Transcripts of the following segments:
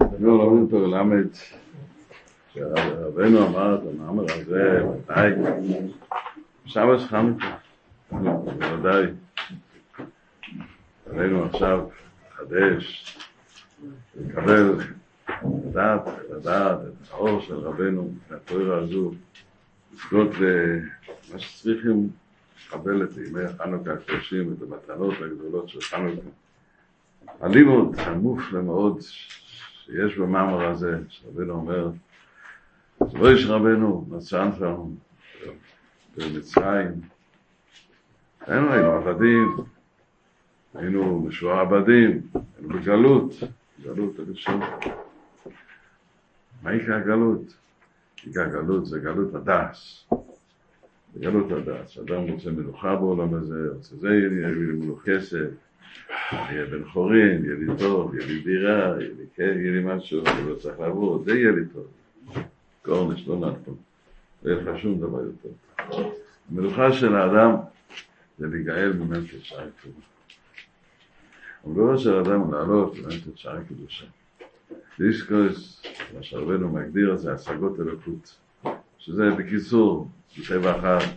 לא לומדים אותו ללמד, שרבנו אמר את המאמר הזה, מתי? שבס חנוכה, בוודאי. עלינו עכשיו לחדש, לקבל, לדעת, לדעת את האור של רבנו, את התוארה הזו, לזכות למה שצריכים לקבל את ימי החנוכה הקדושים, את המתנות הגדולות של חנוכה. הלימוד המופלא מאוד שיש במאמר הזה, שרבנו אומר, זבויש רבנו מצאן שם במצרים, היינו היינו עבדים, היינו משועבדים, היינו בגלות, גלות הראשון. מה יקרה הגלות? יקרה הגלות זה גלות הדס. גלות הדס. אדם רוצה מלוכה בעולם הזה, רוצה זה יהיה לי כסף, יהיה בן חורין, יהיה לי טוב, יהיה לי דירה, יהיה לי כן, יהיה לי משהו, אני לא צריך לעבוד, זה יהיה לי טוב. קורנש, לא נתון. לא יהיה לך שום דבר יותר. המלוכה של האדם זה להיגאל ממנטל שער קדושה. המלוכה של האדם הוא לעלות ממנטל שער קדושה. דיסקוס, מה שהרבנו מגדיר, זה השגות אלוקות. שזה בקיצור, בטבע אחת,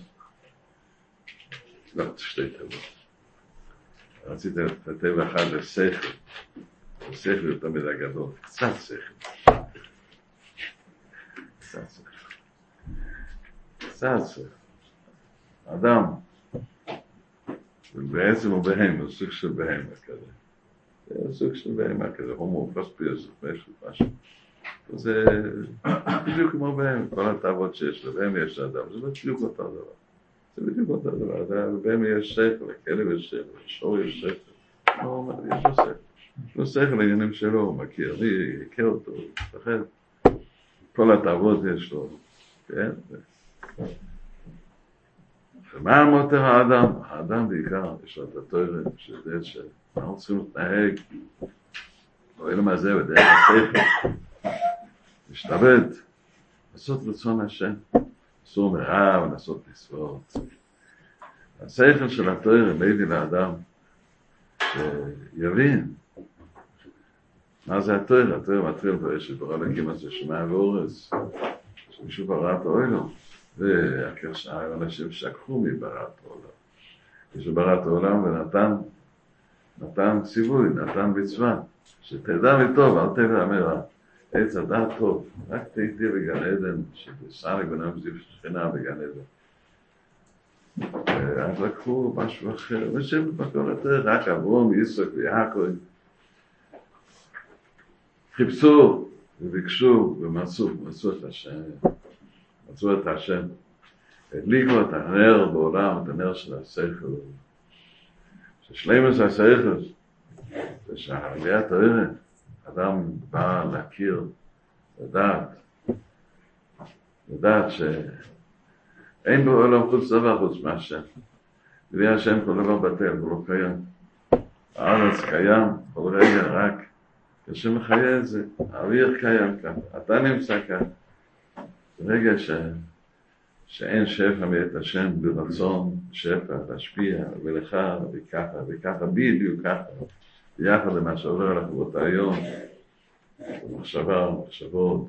לא, שתי טבעות. רצית לטבע אחד לשכל, השכל יותר מדי גדול, קצת שכל. קצת שכל. שכל. אדם, בעצם הוא בהמה, הוא סוג של בהמה כזה. זה סוג של בהמה כזה, הומו, פספיוס, משהו, משהו. זה בדיוק כמו בהמה, כל התאוות שיש לבהמה יש לאדם, זה בדיוק אותו דבר. זה בדיוק אותו דבר, לבהמה יש שכל, לכלב יש שכל, לשור יש שכל. לא אומר, יש לו שכל. יש לו שכל לעניינים שלו, הוא מכיר, אני אכר אותו, הוא מפחד. כל התאוות יש לו, כן? ומה מותר האדם? האדם בעיקר, יש לו את התוארת, שיודע שאנחנו צריכים להתנהג, לא אלא מה זה, בדרך השכל, להשתבד, לעשות רצון השם, אסור מרע ולעשות מצוות. השכל של התואר מביא לאדם שיבין מה זה התואר, התואר מתחיל באש שברא אלוקים הזה שמע ואורז, שמישהו ברא את האוילום. והקרשיים אנשים שקחו מבראת העולם. מישהו ברא את העולם ונתן נתן ציווי, נתן מצווה, שתדע מטוב, אל תדע מרע. עץ הדעת טוב, רק תהייתי בגן עדן, שתסע לגונם זיו שכינה בגן עדן. אז לקחו משהו אחר, ושם בכל יותר, רק אברום, יצחק ויעקב. חיפשו וביקשו ומצאו, מצאו את השם. מצאו את השם, הדליקו את הנר בעולם, את הנר של השכל. ששלימוס השכל, זה שעליית הערב, אדם בא להכיר, לדעת, לדעת שאין בעולם חוץ דבר חוץ מהשם. בלי השם כל דבר בטל, הוא לא קיים. הארץ קיים, כל רגע רק כשם מחיה את זה, האוויר קיים כאן, אתה נמצא כאן. ברגע ש... שאין שפע מאת השם ברצון, שפע, להשפיע, ולך, וככה, וככה, בדיוק ככה, ביחד למה שעובר עליך באותו היום, במחשבה, מחשבות,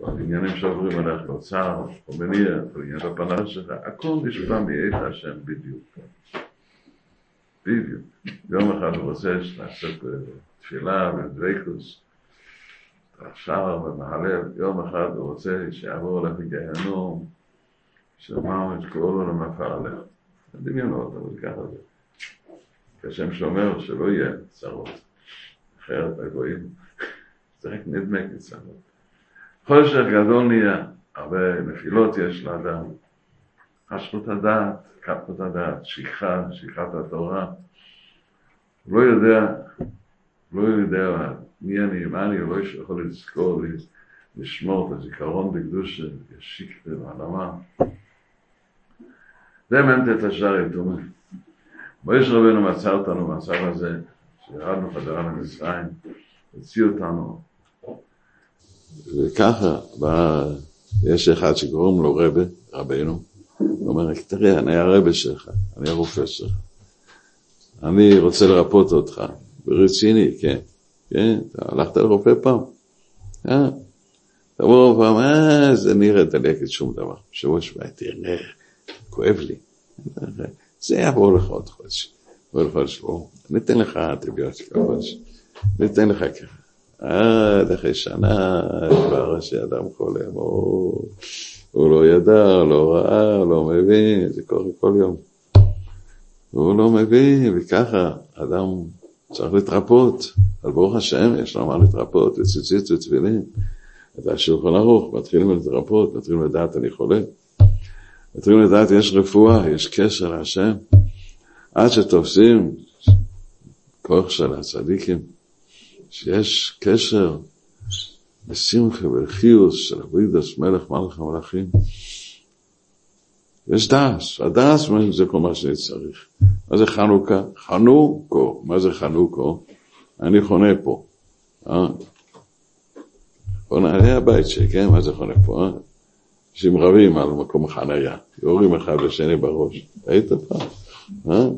בעניינים שעוברים עליך באוצר, או מניע, בעניין הפנס שלך, הכל נשבע מאת השם בדיוק. בדיוק. יום אחד הוא רוצה לעשות תפילה ודבקוס. שר ומהלל, יום אחד הוא רוצה שיעבור לך גיהנום, שמע את כל עולם עפר עליך. דמיונות, אבל ככה זה. כשם שאומר שלא יהיה צרות, אחרת הגויים, זה רק נדמה כצרות. חושך גדול נהיה, הרבה נפילות יש לאדם, חשבות הדעת, כפות הדעת, שכחה, שכחת התורה. הוא לא יודע, לא יודע מי אני, מה אני, לא יכול לזכור, לשמור את הזיכרון בקדוש ישיק במעלמה. זה מנטת השאר יתומה. מויש רבנו מצא אותנו במצב הזה, שירדנו חזרה למצרים, הוציא אותנו. וככה בא, יש אחד שקוראים לו רבה, רבנו, הוא אומר, תראה, אני הרבה שלך, אני הרופא שלך. אני רוצה לרפות אותך, ברציני, כן. כן? אתה הלכת לרופא פעם? אה? תבוא פעם, אה, זה נראה דלקת שום דבר. בשבוע שבוע תראה, כואב לי. זה יעבור לך עוד חודש. עוד חודש, ניתן לך אנטיביוטיקה חודש. ניתן לך ככה. עד אחרי שנה כבר שאדם חולה, הוא, לא ידע, לא ראה, לא מבין, זה קורה כל יום. והוא לא מבין, וככה אדם צריך להתרפות. אבל ברוך השם, יש לו מה להתרפות, וציצית ותפילין. את השולחן ערוך, מתחילים להתרפות, מתחילים לדעת אני חולה. מתחילים לדעת יש רפואה, יש קשר להשם. עד שתופסים כוח של הצדיקים. שיש קשר בשמחה ובחיוס של אבידוס מלך מלך המלאכים. יש דס, הדס זה כל מה שאני צריך. מה זה חנוכה? חנוכו. מה זה חנוכו? אני חונה פה. אה? חונה, היה הבית שלי, כן? מה זה חונה פה? אה? אנשים רבים על מקום חניה, יורים אחד לשני בראש. היית פעם? אה?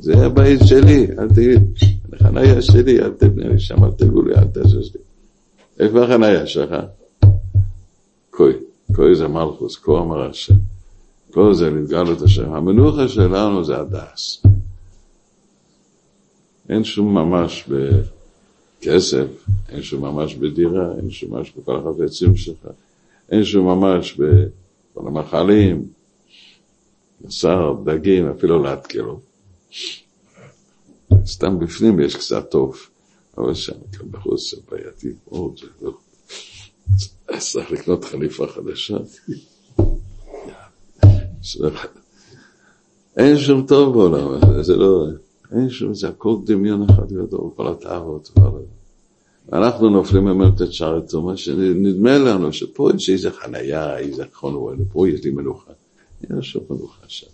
זה הבית שלי, אל תגיד, החניה שלי, אל תבנה לי שם, אל תגעו לי, אל תזוז לי. איפה החניה שלך? כוי, כוי זה מלכוס, כה אמר השם. כה זה להתגלות השם. המנוחה שלנו זה הדס. אין שום ממש בכסף, אין שום ממש בדירה, אין שום ממש בכל החפצים שלך, אין שום ממש בכל המאכלים, בשר, דגים, אפילו להתקלות. סתם בפנים יש קצת טוב, אבל שם גם בחוץ זה בעייתי מאוד, זה לא... צריך לקנות חליפה חדשה. אין שום טוב בעולם זה לא... אין שום, זה הכל דמיון אחד גדול, כל התאוות. אנחנו נופלים באמת את שער התומה, שנדמה לנו שפה יש איזה חנייה, איזה חונואל, פה יש לי מנוחה. אין שום מנוחה שם.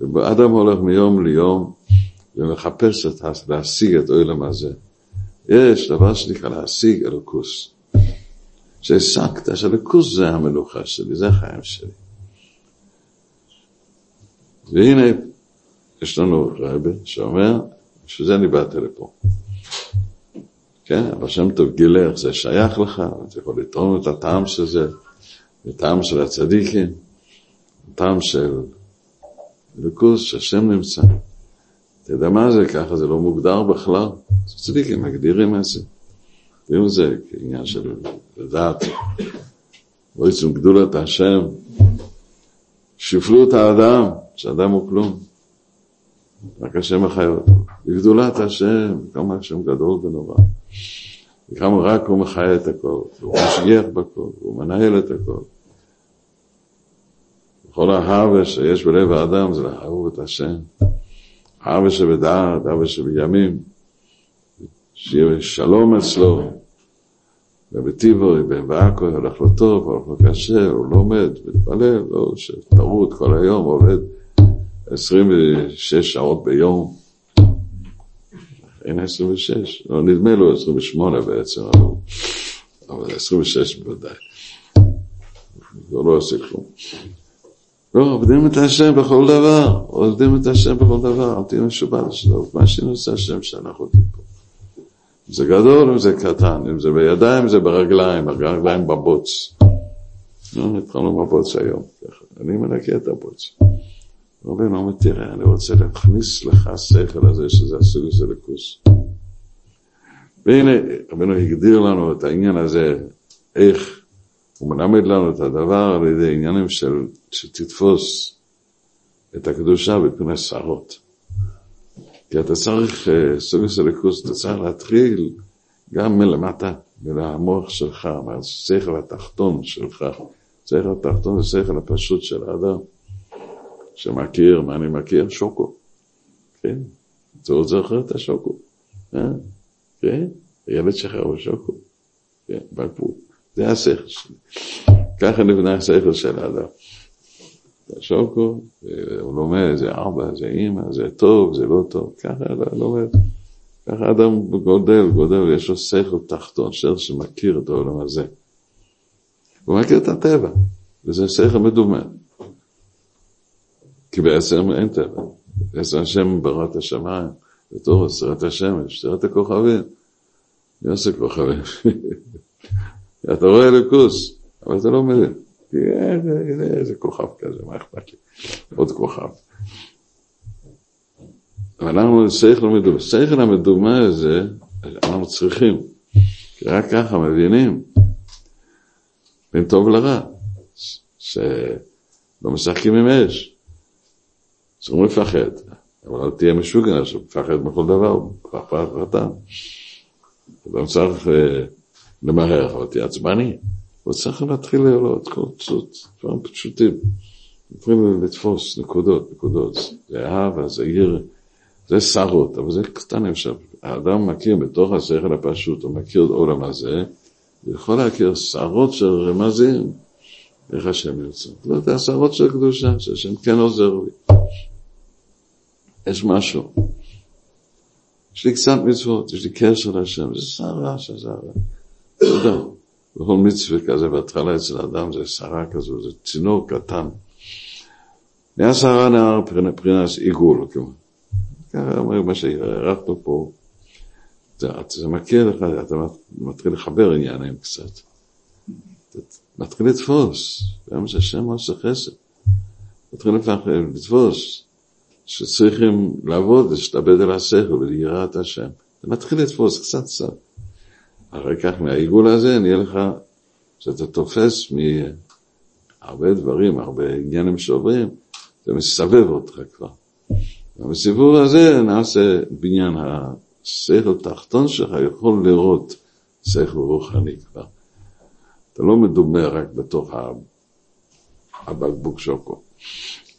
ואדם הולך מיום ליום, ומחפש את, להשיג את העולם הזה. יש דבר שנקרא להשיג אלוקוס. שהשגת, שאלוקוס זה המלוכה שלי, זה החיים שלי. והנה, יש לנו רבי שאומר, שזה אני באתי לפה. כן, אבל שם טוב גילה איך זה שייך לך, אתה יכול לתרום את הטעם של זה, את הטעם של הצדיקים, הטעם של אלוקוס, שהשם נמצא. אתה יודע מה זה ככה, זה לא מוגדר בכלל. צדיקים מגדירים את זה. את זה כעניין של לדעת. לא יצאו גדולת השם, שפלות האדם, שאדם הוא כלום. רק השם מחיה אותו. בגדולת השם, כמה השם גדול ונורא. וכמה רק הוא מחיה את הכל, הוא משגיח בכל, הוא מנהל את הכל. כל ההווה שיש בלב האדם זה לאהוב את השם. אבא שבדעת, אבא שבימים, שיהיה שלום אצלו, ובטיבו, בעכו, הולך לו טוב, הולך לו קשה, הוא לומד, מתפלל, לא שטרוד כל היום, עובד 26 שעות ביום. אין 26, לא, נדמה לו 28 בעצם, אבל 26 בוודאי. הוא לא עושה כלום. לא, עובדים את השם בכל דבר, עובדים את השם בכל דבר, אל תהיה משובד שלו, מה שנושא השם שלח אותי פה. אם זה גדול, אם זה קטן, אם זה בידיים, אם זה ברגליים, הרגליים בבוץ. לא, התחלנו בבוץ היום, אני מנקה את הבוץ. רבינו אומר, תראה, אני רוצה להכניס לך שכל הזה, שזה הסוג הזה לכוס. והנה, רבינו הגדיר לנו את העניין הזה, איך הוא מלמד לנו את הדבר על ידי עניינים של, שתתפוס את הקדושה בפני שרות. כי אתה צריך, אה, סוג של ליכוס, אתה צריך להתחיל גם מלמטה, מהמוח שלך, מהשכל התחתון שלך. השכל התחתון זה השכל הפשוט של האדם, שמכיר, מה אני מכיר? שוקו. כן? אתה עוד זוכר את השוקו. אה? כן? הילד שלך הוא שוקו. כן, בקבוק. זה השכל שלי. ככה נבנה השכל של האדם. שוקו, הוא לומד, זה אבא, זה אימא, זה טוב, זה לא טוב, ככה הוא לומד. ככה אדם גודל, גודל, יש לו שכל תחתון, שכל שמכיר את העולם הזה. הוא מכיר את הטבע, וזה שכל מדומה. כי בעצם אין טבע. בעצם השם ברא את השמיים, בתור עשרת השמש, עשרת הכוכבים. מי עושה כוכבים? אתה רואה אלוקוס, אבל אתה לא מבין. איזה כוכב כזה, מה אכפת לי? עוד כוכב. אבל אנחנו שכל המדומה. שכל המדומה הזה, אנחנו צריכים. כי רק ככה מבינים בין טוב לרע, שלא משחקים עם אש. צריכים לפחד, אבל אל תהיה משוגע שמפחד מכל דבר, פחד פחדן. לא צריך אה, למהר, אבל תהיה עצבני. הוא צריך להתחיל לעלות כל דברים פשוטים. מתחילים לתפוס נקודות, נקודות. זה אהבה, זה עיר, זה שרות, אבל זה קטן אפשר. האדם מכיר בתוך השכל הפשוט, הוא מכיר את העולם הזה, הוא יכול להכיר שרות של רמזים, איך השם יוצא. לא יודע, שרות של קדושה, שהשם כן עוזר לי. יש משהו. יש לי קצת מצוות, יש לי קשר להשם, זה שרה שזרה. תודה. בכל מצווה כזה, בהתחלה אצל האדם זה שרה כזו, זה צינור קטן. מהשרה נער פרינס עיגול, כלומר. ככה אומר מה שהערכנו פה. זה, זה מכיר לך, אתה מתחיל לחבר עניינים קצת. אתה מתחיל לתפוס, גם שהשם עושה חסד. מתחיל לתפוס שצריכים לעבוד, להשתבד על השכל וליראת השם. אתה מתחיל לתפוס קצת קצת. אחר כך מהעיגול הזה נהיה לך, שאתה תופס מהרבה דברים, הרבה עניינים שעוברים, זה מסבב אותך כבר. ובסיפור הזה נעשה בניין השכל תחתון שלך יכול לראות שכל רוחני כבר. אתה לא מדומה רק בתוך הבקבוק שוקו.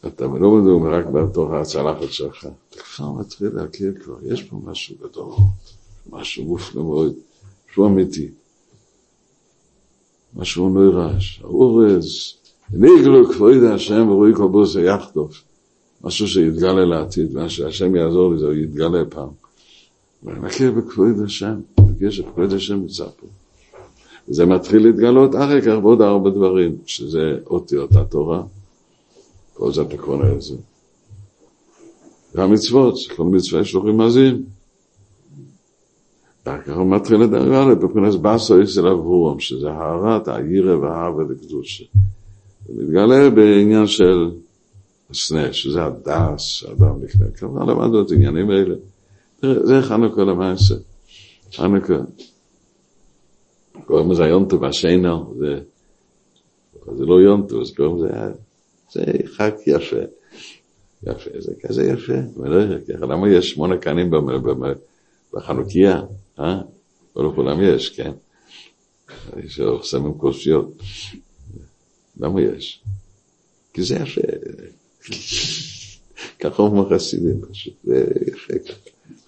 אתה לא מדומה רק בתוך הצלחת שלך. אתה כבר מתחיל להכיר כבר, יש פה משהו גדול, משהו מופלא מאוד, משהו אמיתי. משהו נוירש. האורז, ניגלו כבוד השם ורואי כל בוסי יחטוף. משהו שיתגלה לעתיד, מה שהשם יעזור לי זה יתגלה פעם. ואני מכיר בכבוד השם, מכיר שכבוד השם נמצא פה. וזה מתחיל להתגלות אחר כך בעוד ארבע דברים, שזה אותיות התורה, כל זה אתה קורא לזה. והמצוות, כל מצווה יש לו רמזים. ואחר כך הוא מתחיל לדבר עליו בבחינת באסו אצל אברום, שזה הארת, הירא והאהבה לקדושה. זה מתגלה בעניין של הסנה, שזה הדס שאדם נכנס. כבר למדנו את העניינים האלה. זה חנוכה למעשה. חנוכה. קוראים לזה יונטו זה, זה לא יונטו, אז קוראים לזה, זה חג יפה. יפה, זה כזה יפה. למה יש שמונה קנים בחנוכיה? אה? לא לכולם יש, כן? יש שמים כוסיות. למה יש? כי זה יפה. ככה אומרים החסידים פשוט, זה יפה.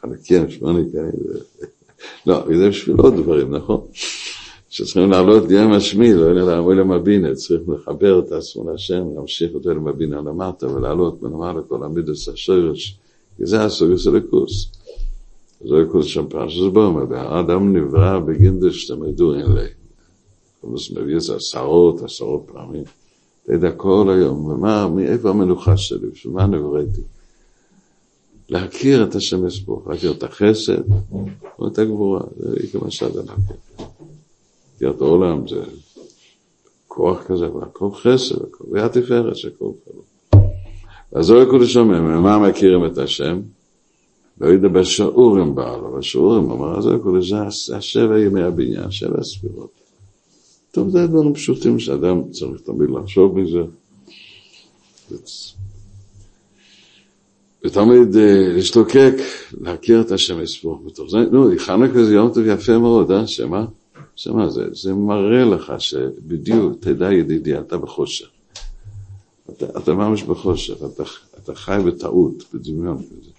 חלקים, שמונה כאלה. לא, זה בשביל עוד דברים, נכון? שצריכים לעלות גם השמיל, לא אלא לעמוד למבינה, צריכים לחבר את עצמו להשם, להמשיך אותו למבינה למטה ולעלות מלמעלה כל המידוס השורש, כי זה הסוגוס הליכוס. זה הליכוס שם פרשס בומר, והאדם נברא בגינדש, תמדו אין לי. הוא מביא את זה עשרות, עשרות פעמים. תדע כל היום, ומה, מאיפה המנוחה שלי, בשביל מה נבראתי? להכיר את השם יסבוך, להכיר את החסד, או את הגבורה, זה עיקר מה שאדם להכיר. להכיר את העולם, זה כוח כזה, והכל חסד, הכל, והתפארת שכל חלום. אז זו הקודש אומר, ממה מכירים את השם? לא יודע בשיעורים בעלו, בשיעורים אמר, זו הקודש, זה השבע ימי הבניין, שבע ספירות. טוב, זה דברים פשוטים שאדם צריך תמיד לחשוב מזה. ותמיד להשתוקק, להכיר את השם יספוך בתוך זה. נו, חנוכה זה יום טוב יפה מאוד, אה? שמה? שמה זה? זה מראה לך שבדיוק, תדע ידידי, אתה בחושך. אתה, אתה ממש בחושך, אתה, אתה חי בטעות, בדמיון כזה.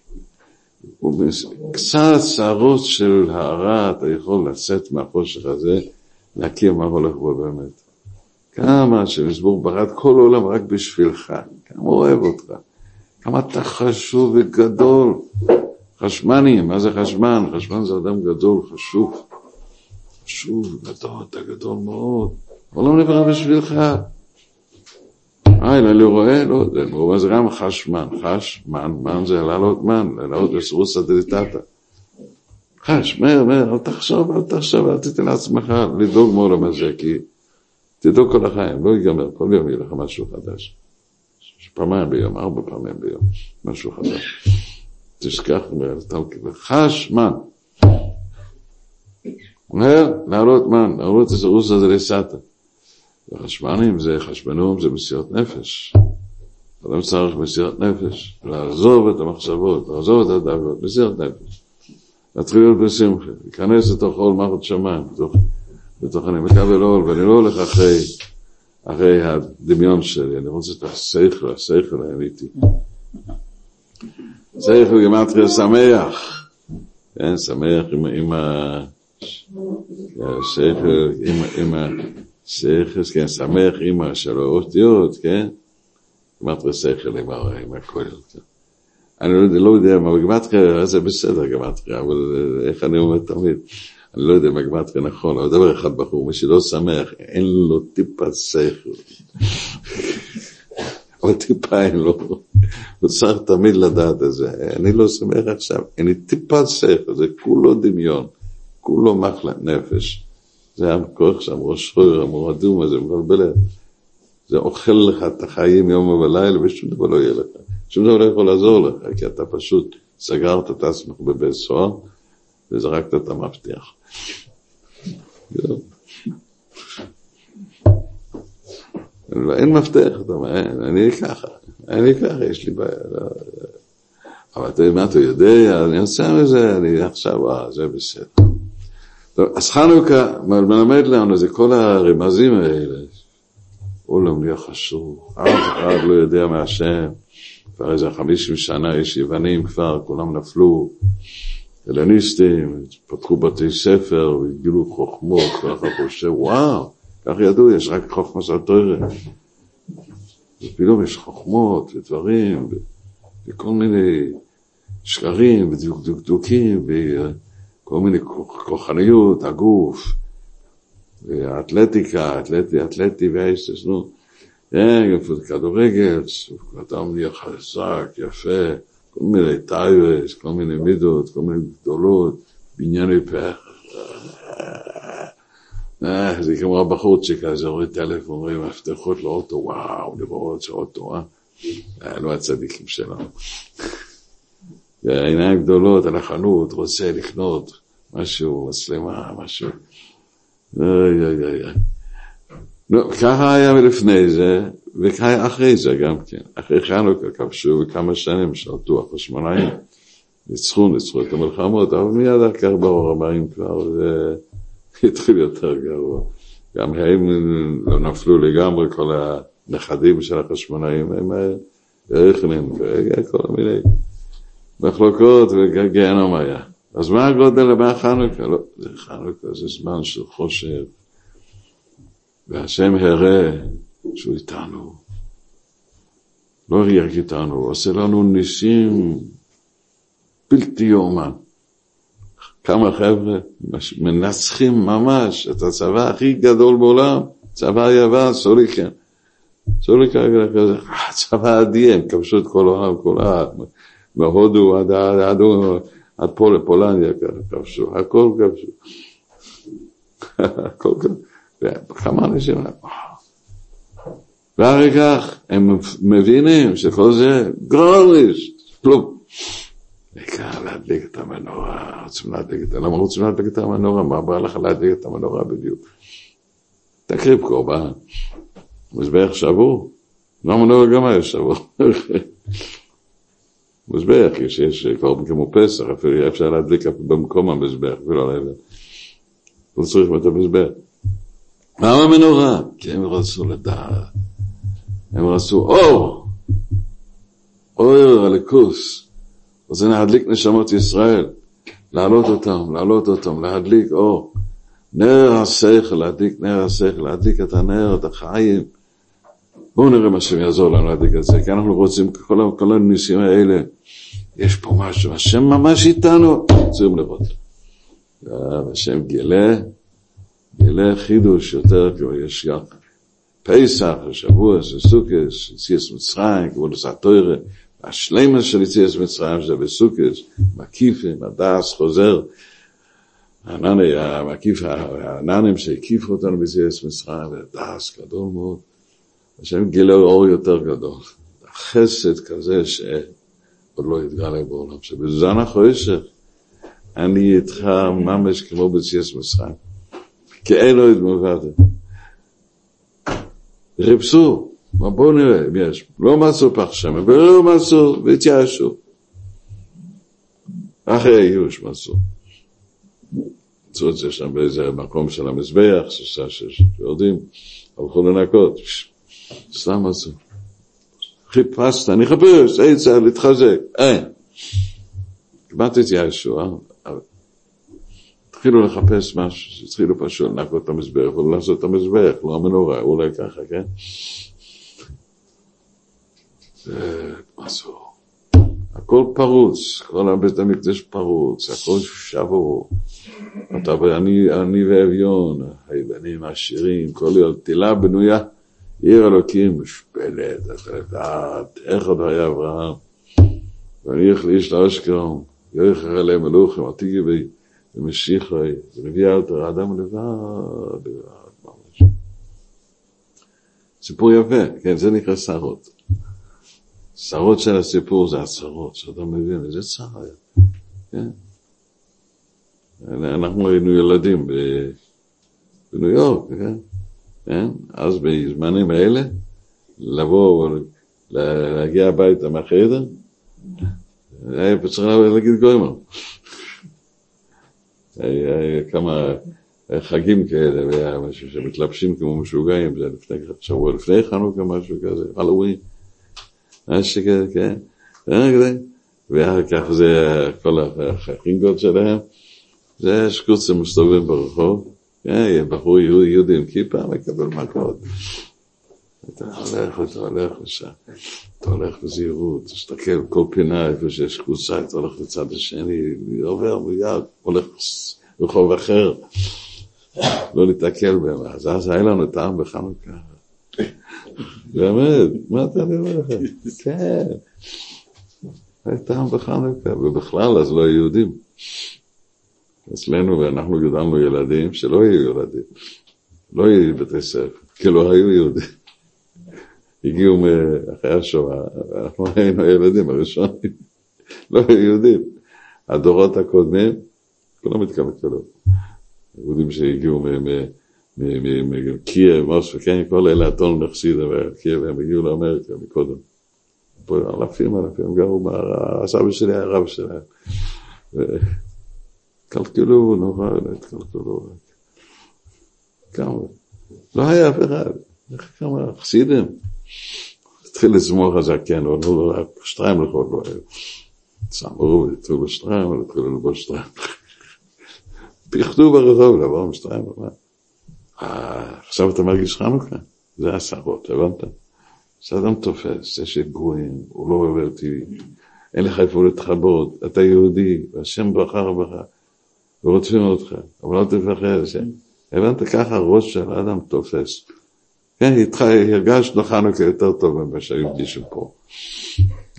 קצת שערות של הערה אתה יכול לצאת מהחושך הזה, להכיר מה הולך בו באמת. כמה שמזבור ברד כל עולם רק בשבילך, כמה הוא אוהב אותך. כמה אתה חשוב וגדול. חשמני, מה זה חשמן? חשמן זה אדם גדול, חשוב. גדול, אתה גדול מאוד. לא נברא בשבילך. אה, אלא אני רואה, לא יודע, מה זה גם חשמן, חשמן, מן זה לעלות מן, לעלות לסרוסא דליטתא. חש, מהר, מהר, אל תחשוב, אל תחשוב, אל תיתן לעצמך לדאוג מעולם הזה, כי תדאוג כל החיים, לא ייגמר, כל יום יהיה לך משהו חדש. פעמיים ביום, ארבע פעמים ביום, משהו חדש. תשכח, חש מן. מהר, להעלות מן, להעלות את הרוס הזה לסטה. וחשמנים זה, חשבנום זה מסירות נפש. אדם צריך מסירת נפש, לעזוב את המחשבות, לעזוב את הדאגות, מסירת נפש. להתחיל להיות בשמחה, להיכנס לתוך עול מערכת שמיים, בתוך, בתוך אני מקבל עול, ואני לא הולך אחרי, אחרי הדמיון שלי, אני רוצה את השכל, השכל האמיתי. שכל גמטריה שמח, כן, שמח עם, עם השכל, עם, עם השכל, כן, שמח עם השלוש אותיות, כן, גמטריה שכל עם הכל, כן. אני לא, לא יודע מה בגמטריה, זה בסדר גמטריה, אבל איך אני אומר תמיד, אני לא יודע מה גמטריה נכון, אבל דבר אחד בחור, מי שלא שמח, אין לו טיפה שכל. אבל טיפה אין לו, הוא צריך תמיד לדעת את זה. אני לא שמח עכשיו, אין לי טיפה שכל, זה כולו דמיון, כולו מחלת נפש. זה הכוח שם, ראש חור, המורדום הזה, מבלבל. זה אוכל לך את החיים יום ולילה ושום דבר לא יהיה לך. שום דבר לא יכול לעזור לך, כי אתה פשוט סגרת את עצמך בבית סוהר וזרקת את המפתח. אין מפתח, אתה אומר, אין, אני ככה, אני ככה, יש לי בעיה. לא, אבל אתה יודע מה אתה יודע, אני עושה מזה, אני עכשיו, אה, זה בסדר. טוב, אז חנוכה מלמד לנו, זה כל הרמזים האלה. עולם נהיה חשוב, אף אחד לא יודע מהשם. כבר איזה חמישים שנה יש יוונים כבר, כולם נפלו, הלניסטים, פתחו בתי ספר והגילו חוכמות, ואחר חושב, וואו, כך ידעו, יש רק חוכמה של התוארת. ופתאום יש חוכמות ודברים, וכל מיני שקרים ודקדוקים, וכל מיני כוחניות, הגוף, והאתלטיקה, אתלטי, אתלטי והאיסטס, נו. כן, כדורגל, אדם נהיה חזק, יפה, כל מיני טייבס, כל מיני מידות, כל מיני גדולות, בנייני פח. אה, זה כמו הבחורצ'יק הזה, רואה טלפון, רואה מפתחות לאוטו, וואו, לראות שאוטו, אה? לא הצדיקים שלנו. העיניים גדולות על החנות, רוצה לקנות משהו, מצלמה, משהו. אוי אוי אוי. לא, ככה היה לפני זה, וככה אחרי זה גם כן. אחרי חנוכה כבשו כמה שנים שלטו החשמונאים. ניצחו, ניצחו את המלחמות, אבל מיד אחר כך באור הבאים כבר זה התחיל יותר גרוע. גם הם לא נפלו לגמרי, כל הנכדים של החשמונאים, הם רכלים, וכל מיני מחלוקות וגיהנום היה. אז מה הגודל לבא חנוכה? לא, זה חנוכה, זה זמן של חושב. והשם הראה שהוא איתנו. לא רק איתנו, הוא עושה לנו ניסים בלתי יאומן. כמה חבר'ה מנצחים ממש את הצבא הכי גדול בעולם, צבא יוון, סוליקן. סוליקן כזה, צבא אדיר, הם כבשו את כל העולם, כל העם, מהודו עד, עד, עד, עד פול, פולניה כבשו, הכל כבשו. הכל כבשו. וכמה אנשים, ואחר כך הם מבינים שכל זה גרוליש, כלום. העיקר להדליק את המנורה, רוצים להדליק את, למה רוצים להדליק את המנורה? מה בא לך להדליק את המנורה בדיוק? תקריב קורבן, מזבח שבור, לא גם היה שבור? מזבח, יש קורבן כמו פסח, אפילו אפשר להדליק במקום המזבח, אפילו על האבן. לא צריך את המזבח. למה מנורה? כי הם רצו לדעת. הם רצו אור. אור הליכוס. אז להדליק נשמות ישראל. להעלות אותם, להעלות אותם, להדליק אור. נר השכל, להדליק נר השכל, להדליק את הנר, את החיים. בואו נראה מה השם יעזור לנו את זה, כי אנחנו רוצים, כל, כל הניסים האלה, יש פה משהו, השם ממש איתנו, צריכים לראות. השם גילה גילה חידוש יותר, כבר יש גם פסח, השבוע, זה סוכס, יציאס מצרים, כבוד עשה תוירה, השלמה של יציאס מצרים זה בסוכס, מקיפים, הדס חוזר, הענני, המקיף, העננים שהקיפו אותנו בזיעס מצרים, ודס גדול מאוד. השם גילה אור יותר גדול. חסד כזה שעוד לא התגלה בעולם, שבזן החושך אני איתך ממש כמו בזיעס מצרים. כאלוהים מלבד. חיפשו, בואו נראה אם יש. לא מצאו פח שמן, ולא מצאו, והתייאשו. אחרי הייאוש מצאו. מצאו את זה שם באיזה מקום של המזבח, שיורדים, הלכו לנקות, סתם מצאו. חיפשת, אני אחפש, עצה, להתחזק, אין. כמעט התייאשו, אה? התחילו לחפש משהו, התחילו פשוט לנקות את המזבח ולעשות את המזבח, לא המנורה, אולי ככה, כן? ועשו. הכל פרוץ, כל הבית המקדש פרוץ, הכל שבור. אתה ואני, אני ואביון, היוונים העשירים, כל יום, תילה בנויה, עיר אלוקים משפלת, אתה יודעת, איך עוד היה אברהם? ואני איך לאיש לאשקרון, יויכר אליהם מלוכים, עתיגי בי, ומשיחי, ונביא אלתר, האדם לבד, לבד, ממש. סיפור יפה, כן, זה נקרא שרות. צרות של הסיפור זה הצרות, שאתה מבין, איזה היה, כן? אנחנו היינו ילדים בניו יורק, כן? כן? אז בזמנים האלה, לבוא, להגיע הביתה מהחדר, היה צריך להגיד גוימר. היה כמה חגים כאלה, והיה משהו שמתלבשים כמו משוגעים, זה לפני שבוע לפני חנוכה, משהו כזה, הלווין. משהו כזה, כן. ואחר כך זה כל החינגות שלהם, זה שקוצים מסתובבים ברחוב, כן, בחור יהודי עם כיפה מקבל מכות. אתה הולך, אתה הולך לשם, אתה הולך בזהירות, תסתכל כל פינה איפה שיש קבוצה, אתה הולך לצד השני, עובר מיד, הולך רחוב אחר, לא להתקל בהם. אז היה לנו טעם בחנוכה. באמת, מה אתה אומר לך? כן. היה טעם בחנוכה, ובכלל אז לא יהודים. אצלנו, ואנחנו גדלנו ילדים שלא היו ילדים, לא היו בתי ספר, כי לא היו יהודים. הגיעו אחרי השואה, אנחנו היינו הילדים הראשונים, לא היו יהודים. הדורות הקודמים, כולם התקבלו. יהודים שהגיעו מקייב, מוספו, כן, כל אלה הטון נחסידה וקייב, הם הגיעו לאמריקה מקודם. אלפים אלפים גרו, הסבא שלי היה רב שלהם. קלקלו, נורא, התקלקלו. כמה? לא היה אף אחד. כמה חסידים. התחיל לזמור הזקן, אבל לא, שטריים לכל לא היו. צמרו, התחילו שטריים, התחילו לבוא שטריים. פיחדו ברחוב, לבוא עם שטריים, מה? עכשיו אתה מרגיש חנוכה? זה עשרות, הבנת? כשאדם תופס, יש גויים, הוא לא עובר טבעי, אין לך איפה להתחבות, אתה יהודי, והשם בחר בך, ורודפים אותך, אבל אל תפחד, הבנת? ככה הראש של האדם תופס. כן, איתך הרגשנו חנוכה יותר טוב ממה שהיו הרגישו פה.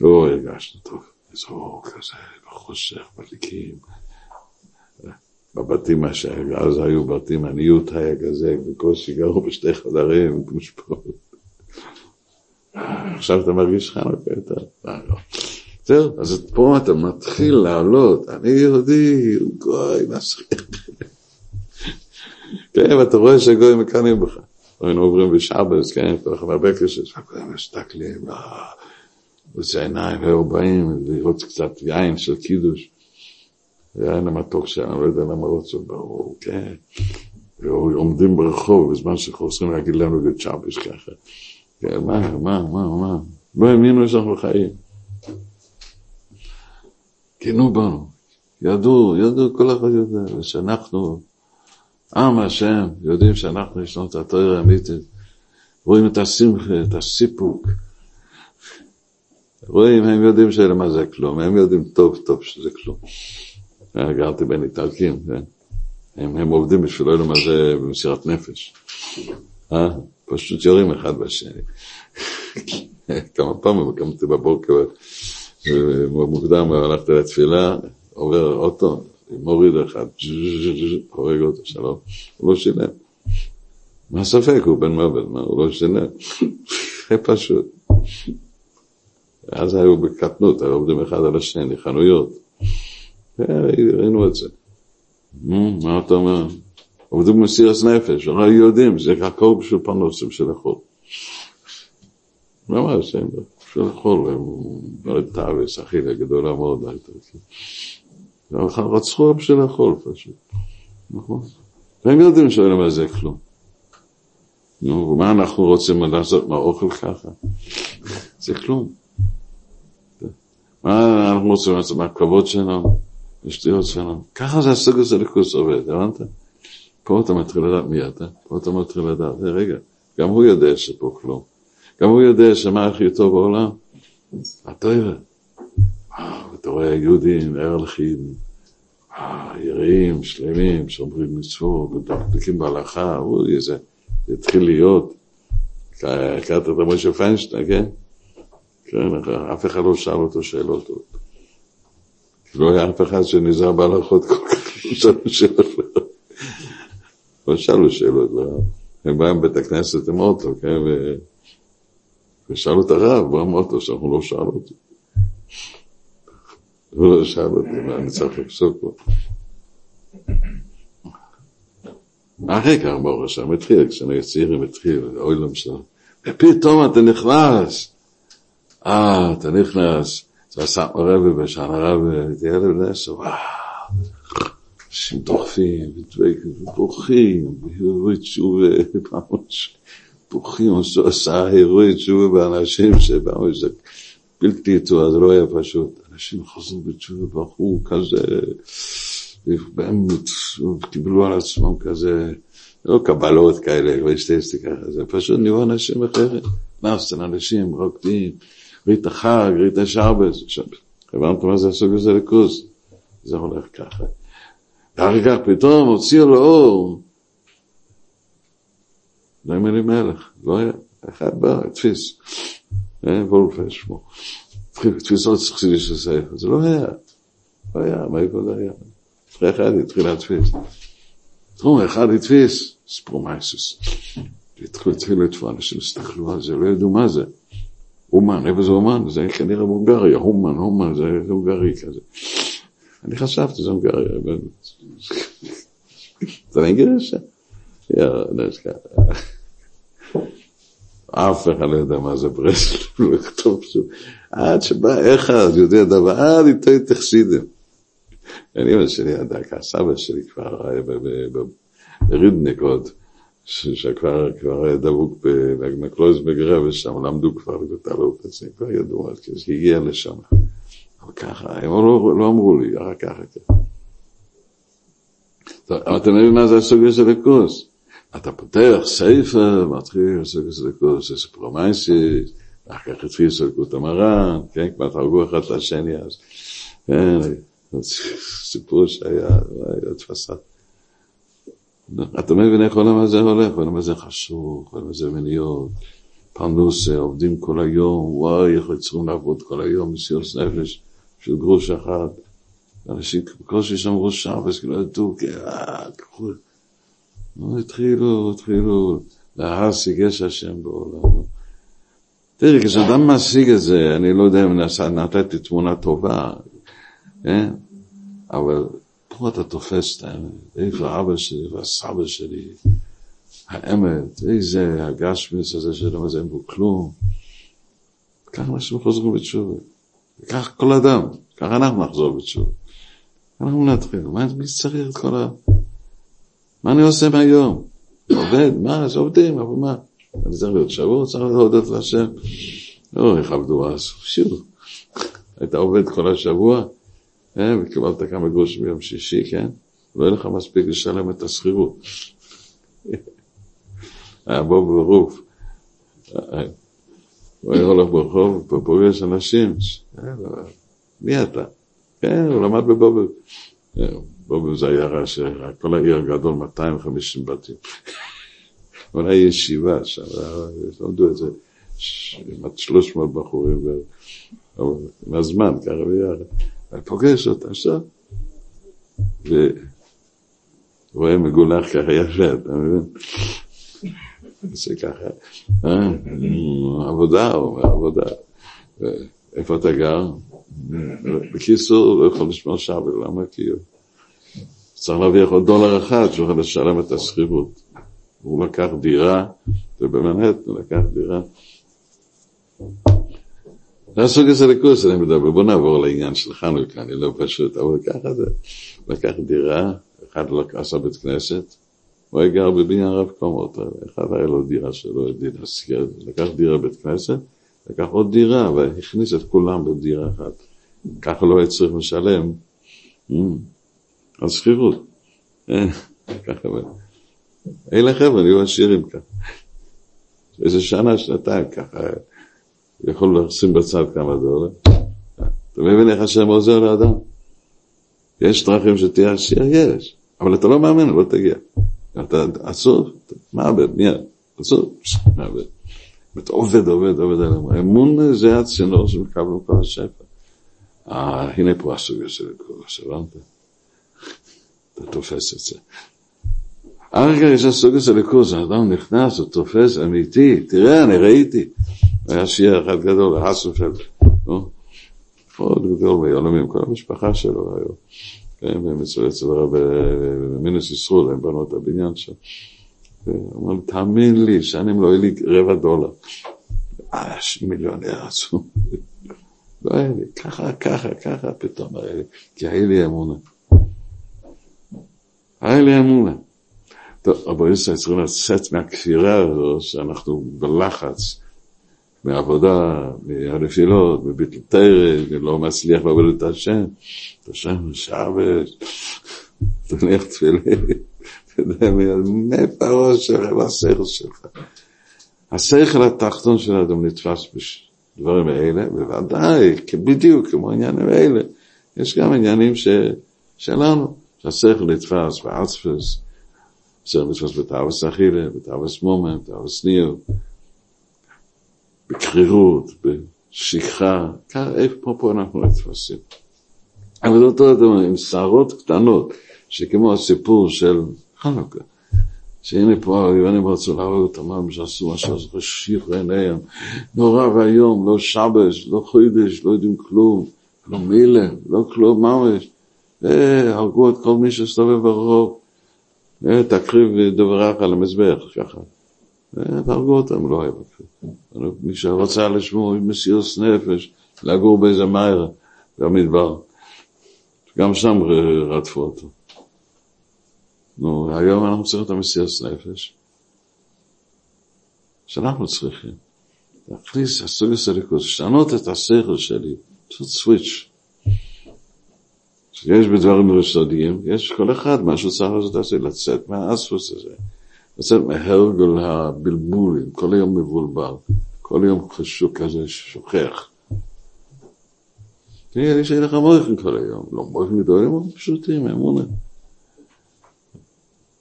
לא הרגשנו טוב, אזור כזה, בחושך, בליקים. בבתים אז היו בתים, עניות היה כזה, בקושי גרו בשתי חדרים, כמו שפה. עכשיו אתה מרגיש חנוכה יותר? לא. זהו, אז פה אתה מתחיל לעלות, אני יהודי, הוא גוי, מסריח. כן, ואתה רואה שגויים מקנאים בך. היינו עוברים בשבס, כן, כל כך הרבה קשת, וכולם מסתכלים, זה עיניים, והיו באים לראות קצת יין של קידוש. היין המתוק שלנו, לא יודע למה רוצו, ברור, כן. עומדים ברחוב בזמן שחוזרים להגיד לנו לצ'אבס ככה. כן, מה, מה, מה, מה? לא האמינו שאנחנו חיים. כינו בנו. ידעו, ידעו, כל אחד יודע, ושאנחנו, עם השם, יודעים שאנחנו יש לנו את התואר האמיתית, רואים את השמחה, את הסיפוק. רואים, הם יודעים שאלה מה זה כלום, הם יודעים טוב טוב שזה כלום. גרתי בין איטלקים, כן? הם, הם עובדים בשביל לא מה זה במסירת נפש. אה? פשוט יורים אחד בשני. כמה פעמים קמתי בבוקר, מוקדם, הלכתי לתפילה, עובר אוטו, מוריד אחד, הורג אותו, שלום, הוא לא שילם. מה הספק, הוא בן מוות, מה, הוא לא שילם. זה פשוט. אז היו בקטנות, היו עובדים אחד על השני, חנויות. ראינו את זה. מה אתה אומר? עובדים במסירת נפש, לא היו יודעים, זה הכל בשביל פרנסים של החול. ממש, בשביל החול, הם טאוויס, אחילה גדולה מאוד הייתה. רצחו בשביל החול פשוט, נכון? והם יודעים שאין להם זה כלום. נו, ומה אנחנו רוצים לעשות מהאוכל ככה? זה כלום. מה אנחנו רוצים לעשות מהכבוד שלנו, מהשטויות שלנו? ככה זה הסוג הזה לקוס עובד, הבנת? פה אתה מתחיל לדעת מי אתה, פה אתה מתחיל לדעת, רגע, גם הוא יודע שפה כלום. גם הוא יודע שמה הכי טוב בעולם? התואר. אתה רואה יהודים, ערלכים, יראים, שלמים, שומרים מצוות, מדקדקים בהלכה, איזה, זה התחיל להיות, הכרת את משה פיינשטיין, כן? כן, אף אחד לא שאל אותו שאלות. לא היה אף אחד שנזהר בהלכות כל כך, לא שאלו שאלות. לא שאלו שאלות. הם באו מבית הכנסת עם אוטו, כן? ושאלו את הרב, הוא אמר אותו, שאנחנו לא שאלו אותי. הוא לא שאל אותי מה אני צריך לפסוק פה. אחרי כך ברוך השם התחיל, כשאני צעירים התחיל, אוי לא משנה. ופתאום אתה נכנס, אה, אתה נכנס, זה עשה הרבי בשן הרבי, תהיה ילד עשר, וואו, אנשים דוחפים, ובוכים, והירוי תשובה, בוכים, עשה הירוי תשובה באנשים שבאו, זה בלתי יתואר, זה לא היה פשוט. אנשים חזרו בתשובה, ברחו כזה, באמת קיבלו על עצמם כזה, לא קבלות כאלה, ושטייסטי ככה, זה פשוט נראו אנשים אחרים. נכנסתם אנשים רוקדים, רית החג, רית השרבס, הבנת מה זה הסוג הזה לקורס? זה הולך ככה. ואחר כך פתאום הוציאו לאור, לא עם אלימלך, לא היה, אחד בא, תפיס, וולפש שמו. תפיסות של ספר, זה לא היה, לא היה, מאיפה זה היה? אחרי אחד התחיל להדפיס. תראו, אחד התפיס, סיפור מייסוס. התחילו לתפור, אנשים הסתכלו על זה, לא ידעו מה זה. אומן, איפה זה אומן? זה כנראה בונגריה, אומן, אומן, זה הונגרי כזה. אני חשבתי, זה הונגריה. אתה נגד שם? יאללה, אף אחד לא יודע מה זה ברסלב, לא יכתוב שום. עד שבא אחד יודע דבר, עד איתו תחסידים. אני אומר ידע, כי הסבא שלי כבר היה ברידניק עוד, שכבר היה דבוק במקלויזבג רבי, שם למדו כבר לגוטה לאופציה, כבר ידעו אז כשהגיע לשם. אבל ככה, הם לא, לא אמרו לי, רק ככה. אבל אתה מבין מה זה הסוגיה של הקורס? אתה פותח ספר, מתחיל לעסוק בצדקות, זה סיפור מייסיס, אחר כך התחיל לעסוק המרן, כן, כבר תרגו אחד לשני אז. כן, סיפור שהיה, היה תפסה. אתה מבין איך העולם הזה הולך, העולם הזה חשוך, העולם הזה מניות, פרנוסה, עובדים כל היום, וואי, איך צריכים לעבוד כל היום, מסירות נפש של גרוש אחד. אנשים בקושי שמרו שבס, כאילו ידעו, כן, ככה. התחילו, התחילו להשיג יש השם בעולם. תראי, כשאדם משיג את זה, אני לא יודע אם נתתי תמונה טובה, כן? אבל פה אתה תופס את האמת, איפה אבא שלי והסבא שלי, האמת, איזה הגשמיס הזה שלא מזהם בו כלום. ככה אנשים חוזרים בתשובה. וכך כל אדם, ככה אנחנו נחזור בתשובה. אנחנו נתחיל, מה מי צריך את כל ה... מה אני עושה מהיום? עובד, מה, זה עובדים, אבל מה? אני צריך להיות שבוע, צריך להודות להשם. לא, איך עבדו אז? שוב. היית עובד כל השבוע, אה, וקיבלת כמה גרושים ביום שישי, כן? לא יהיה לך מספיק לשלם את השכירות. היה בו ברוף. הוא היה הולך ברחוב, ופוגש אנשים, אה, מי אתה? כן, הוא למד בבובל. בובל זה עיירה שכל העיר הגדול 250 בתים. אולי ישיבה שם, למדו את זה, כמעט 300 בחורים, עם הזמן, ככה ביחד. אני פוגש אותה עכשיו. ורואה מגולח ככה יפה, אתה מבין? זה ככה, אה, עבודה, הוא אומר, עבודה. איפה אתה גר? בקיצור, לא יכול לשמור שבת, למה? הוא צריך להרוויח עוד דולר אחד שהוא יכול לשלם את השכירות. הוא לקח דירה, ובמנהטן הוא לקח דירה. זה הסוג הזה לקורס, אני מדבר, בוא נעבור לעניין של חנוכה, אני לא פשוט, אבל ככה זה, לקח דירה, אחד לא עשה בית כנסת, הוא גר בבניין רב קומות, אחד היה לו דירה שלו, לקח דירה בית כנסת, לקח עוד דירה והכניס את כולם בדירה אחת. ככה לא היה צריך לשלם mm, על שכירות. אה, ככה, אלה חבר'ה נהיו עשירים ככה. איזה שנה, שנתיים ככה, יכול לשים בצד כמה דולר. אתה מבין איך השם עוזר לאדם? יש דרכים שתהיה עשיר? יש. אבל אתה לא מאמין, לא תגיע. אתה עצוב, מעבד, מיד, עצוב, מעבד. זאת עובד, עובד, עובד עליהם. אמון זה הצינור שמקבלו כל השפע. אה, הנה פה הסוגיה של הקורס, הבנת? תופס את זה. הרגע יש הסוגיה של הקורס, האדם נכנס, הוא תופס אמיתי, תראה, אני ראיתי. היה שיער אחד גדול, האסופלד, מאוד גדול ביעלמים, כל המשפחה שלו היו. כן, והם אצל הרב מינוס ישרול, הם בנו את הבניין שם. הוא אמר תאמין לי, שנים לא יהיה לי רבע דולר. אה, מיליונר עצום. לא היה לי, ככה, ככה, ככה פתאום היה לי, כי היה לי אמונה. היה לי אמונה. טוב, רבו ישראל צריכים לצאת מהכפירה הזו שאנחנו בלחץ, מעבודה, מהנפילות, מביטל תרא, לא מצליח לעבוד את השם, את השם שבש, תניח תפילין. אתה יודע, מאיפה הראש שלך והשכל שלך. השכל התחתון של האדם נתפס בדברים האלה, בוודאי, בדיוק כמו העניינים האלה, יש גם עניינים. שלנו, שהשכל נתפס בעצפס, השכל נתפס בתאווס אכילה, בתאווס מומן, בתאווס ניר, בקרירות, בשכחה, איפה פה אנחנו נתפסים. אבל זה אותו דבר עם שערות קטנות, שכמו הסיפור של חנוכה. שהנה פה היוונים רצו להרוג אותם, מה שעשו מה שעשו, שיחו עיניהם, נורא ואיום, לא שבש, לא חוידש, לא יודעים כלום, לא מילה, לא כלום ממש. הרגו את כל מי שסתובב ברחוב, תקריב דברך על המזבח, ככה. והרגו אותם, לא היה בקריב. מי שרצה לשמור עם מסירוס נפש, לגור באיזה מהר במדבר, גם שם רדפו אותו. נו, היום אנחנו צריכים את המסירת נפש, שאנחנו צריכים. להכניס הסוג הסליקוס, לשנות את השכל שלי, פשוט סוויץ'. שיש בדברים רסודיים, יש כל אחד משהו צריך לעשות זה, לצאת מהאספוס הזה, לצאת מהרגל הבלבולים, כל היום מבולבל, כל היום חשוק כזה שוכח. תראה, יש לך מויכים כל היום, לא מויכים גדולים, אבל פשוטים, אמונה.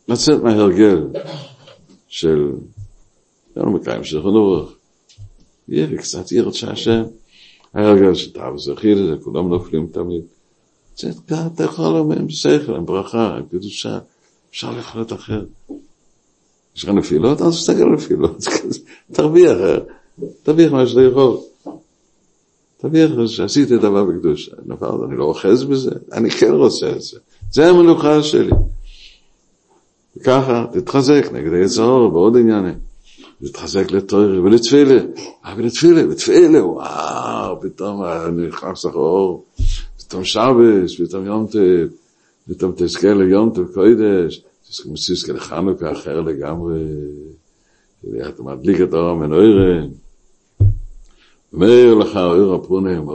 לצאת מההרגל של, לא מקיים של חנוך, יהיה קצת ירד שהשם, ההרגל של תאו זכיר, כולם נופלים תמיד. אתה יכול לומר עם שכל, עם ברכה, עם קדושה, אפשר לחיות אחר. יש לך נפילות? אז תסתכל על נפילות, תרוויח, תרוויח מה שאתה יכול. תרוויח שעשיתי דבר בקדושה, נפלת, אני לא אוחז בזה, אני כן רוצה את זה. זה המנוחה שלי. וככה תתחזק נגד היצר בעוד עניינים. תתחזק לתואר ולתפילה, אה ולתפילה, לתפילה, וואו, פתאום נכנס לך אור, tam shabes mit tam yonte mit tam teskel yonte koides es kommt sich gerade hanuka her le gamre wir hat mal blicke da in eure mehr le ha eure pune im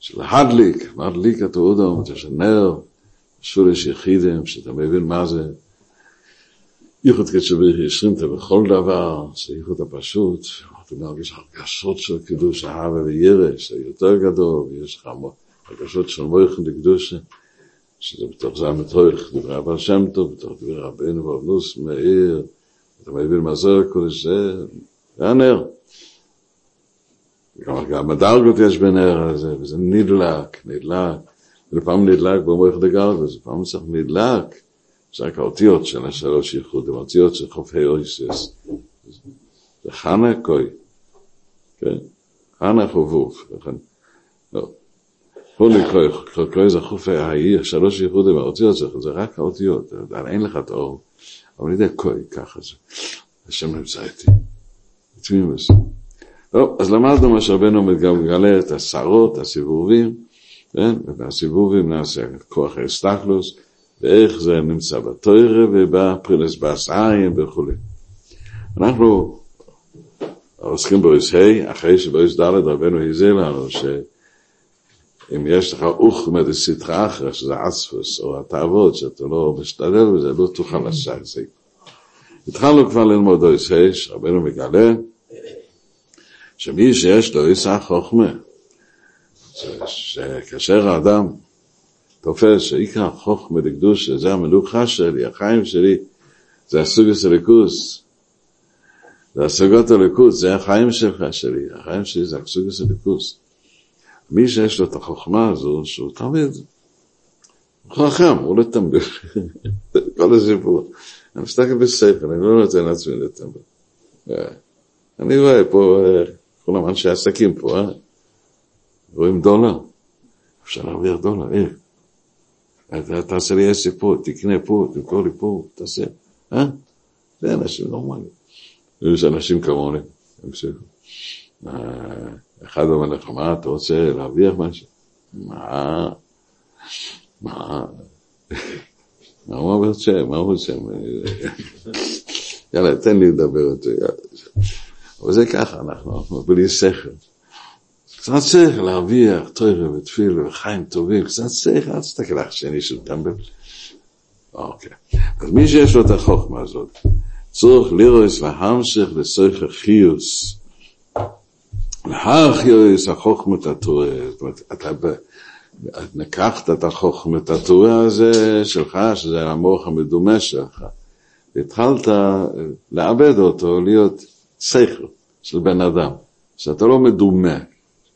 של הדליק, מדליק את אודו, את השנר, שולי שיחידם, שאתה מבין מה זה, איכות כתשבי ישרים את בכל דבר, שאיכות הפשוט, מרגיש הרגשות של קידוש וירש, זה יותר גדול, ויש לך הרגשות של מויכן לקדושה, שזה זה המתויך, דברי אבא שם טוב, בתוך דברי רבינו ואבנוס מאיר, אתה מבין מה זה הקודש, זה, זה הנר. גם בדרגות יש בנר הזה, וזה נדלק, נדלק. ולפעמים נדלק במוח דגרגוס, לפעמים צריך נדלק. זה רק האותיות של השלוש ייחוד, האותיות של חופי אויסס. זה חנה קוי, כן? חנה חובוב, לכן, לא. פה לקרוא, קוי זה חופי העיר, שלוש ייחודים, האותיות זה רק האותיות, אין לך את האור, אבל אני יודע קוי, ככה זה. השם נמצא איתי. תמימוס. טוב, אז למדנו מה שרבנו מגלה את הסערות, הסיבובים, כן? ובסיבובים נעשה כוח האסתכלוס, ואיך זה נמצא בתוירה ובפרילס בעשיים וכו'. אנחנו עוסקים באויס ה', אחרי שבאויס ד' רבנו הזהיר לנו שאם יש לך אוכמה דסטרא אחרא, שזה אספוס או התאוות, שאתה לא משתדל בזה, לא תוכל זה. התחלנו כבר ללמוד אויס ה', שרבנו מגלה שמי שיש לו עיסה חוכמה, שכאשר האדם תופס שעיקר חוכמה לקדושה, זה המלוכה שלי, החיים שלי, זה הסוג הסליקוס, זה הסוגות הליכוס, זה החיים שלך שלי, החיים שלי זה הסוג הסליקוס. מי שיש לו את החוכמה הזו, שהוא תמיד חכם, הוא לא טמבל. כל הסיפור. אני מסתכל בשכל, אני לא נותן לעצמי לטמבל. אני רואה פה, כולם אנשי עסקים פה, אה? רואים דולר. אפשר להרוויח דולר, איך? אתה תעשה לי עסק פה, תקנה פה, תמכור לי פה, תעשה, אה? זה אנשים נורמליים. יש אנשים כמוני, אחד אומר לך, מה אתה רוצה להרוויח משהו? מה? מה? מה הוא רוצה? מה הוא רוצה? יאללה, תן לי לדבר אותו. אבל זה ככה, אנחנו בלי שכל. קצת שכל להרוויח תוירה ותפילה וחיים טובים, קצת שכל, אל תסתכל על שני של טמבל. אוקיי. אז מי שיש לו את החוכמה הזאת, צורך לירוס והמשך לסויך החיוס. להחיוס החוכמת התורה. זאת אומרת, אתה לקחת את החוכמת התורה הזה שלך, שזה המוח המדומה שלך, והתחלת לאבד אותו, להיות שכל של בן אדם, שאתה לא מדומה,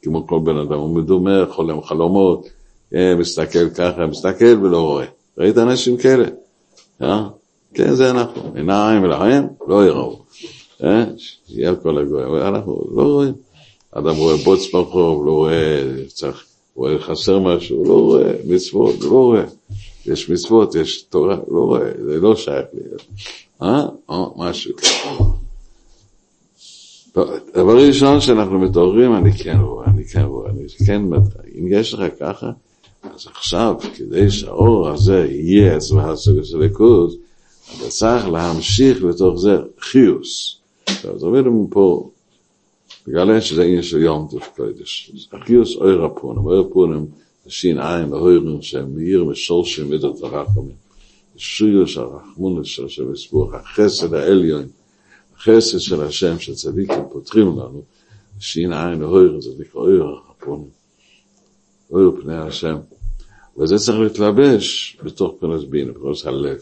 כמו כל בן אדם, הוא מדומה, חולם חלומות, מסתכל ככה, מסתכל ולא רואה. ראית אנשים כאלה? אה? כן, זה אנחנו. עיניים ולהם לא יראו. אה? שיהיה על כל הגויים. אנחנו לא רואים. אדם רואה בוץ ברחוב, לא רואה, צריך, רואה חסר משהו, לא רואה, מצוות, לא רואה. יש מצוות, יש תורה, לא רואה, זה לא שייך לי. אה? או, משהו. דבר ראשון שאנחנו מתעוררים, אני כן רואה, אני כן רואה, אני כן, אם יש לך ככה, אז עכשיו, כדי שהאור הזה יהיה אצלך סוג של ליכוז, אתה צריך להמשיך לתוך זה חיוס. אז אומרים פה, בגלל שזה עניין של יום טוב קודש. החיוס אויר הפונים, אויר הפונים זה שין עין להוירים שהם מאיר משולשים מידות הרחמים. שויוס הרחמונס של השם יסבוך, החסד העליון, החסד של השם שצדיקים פותחים לנו, שין עין להוירים זה נקרא אויר הפונים, אויר פני השם. וזה צריך להתלבש בתוך פרנס בינה, פרנס הלב.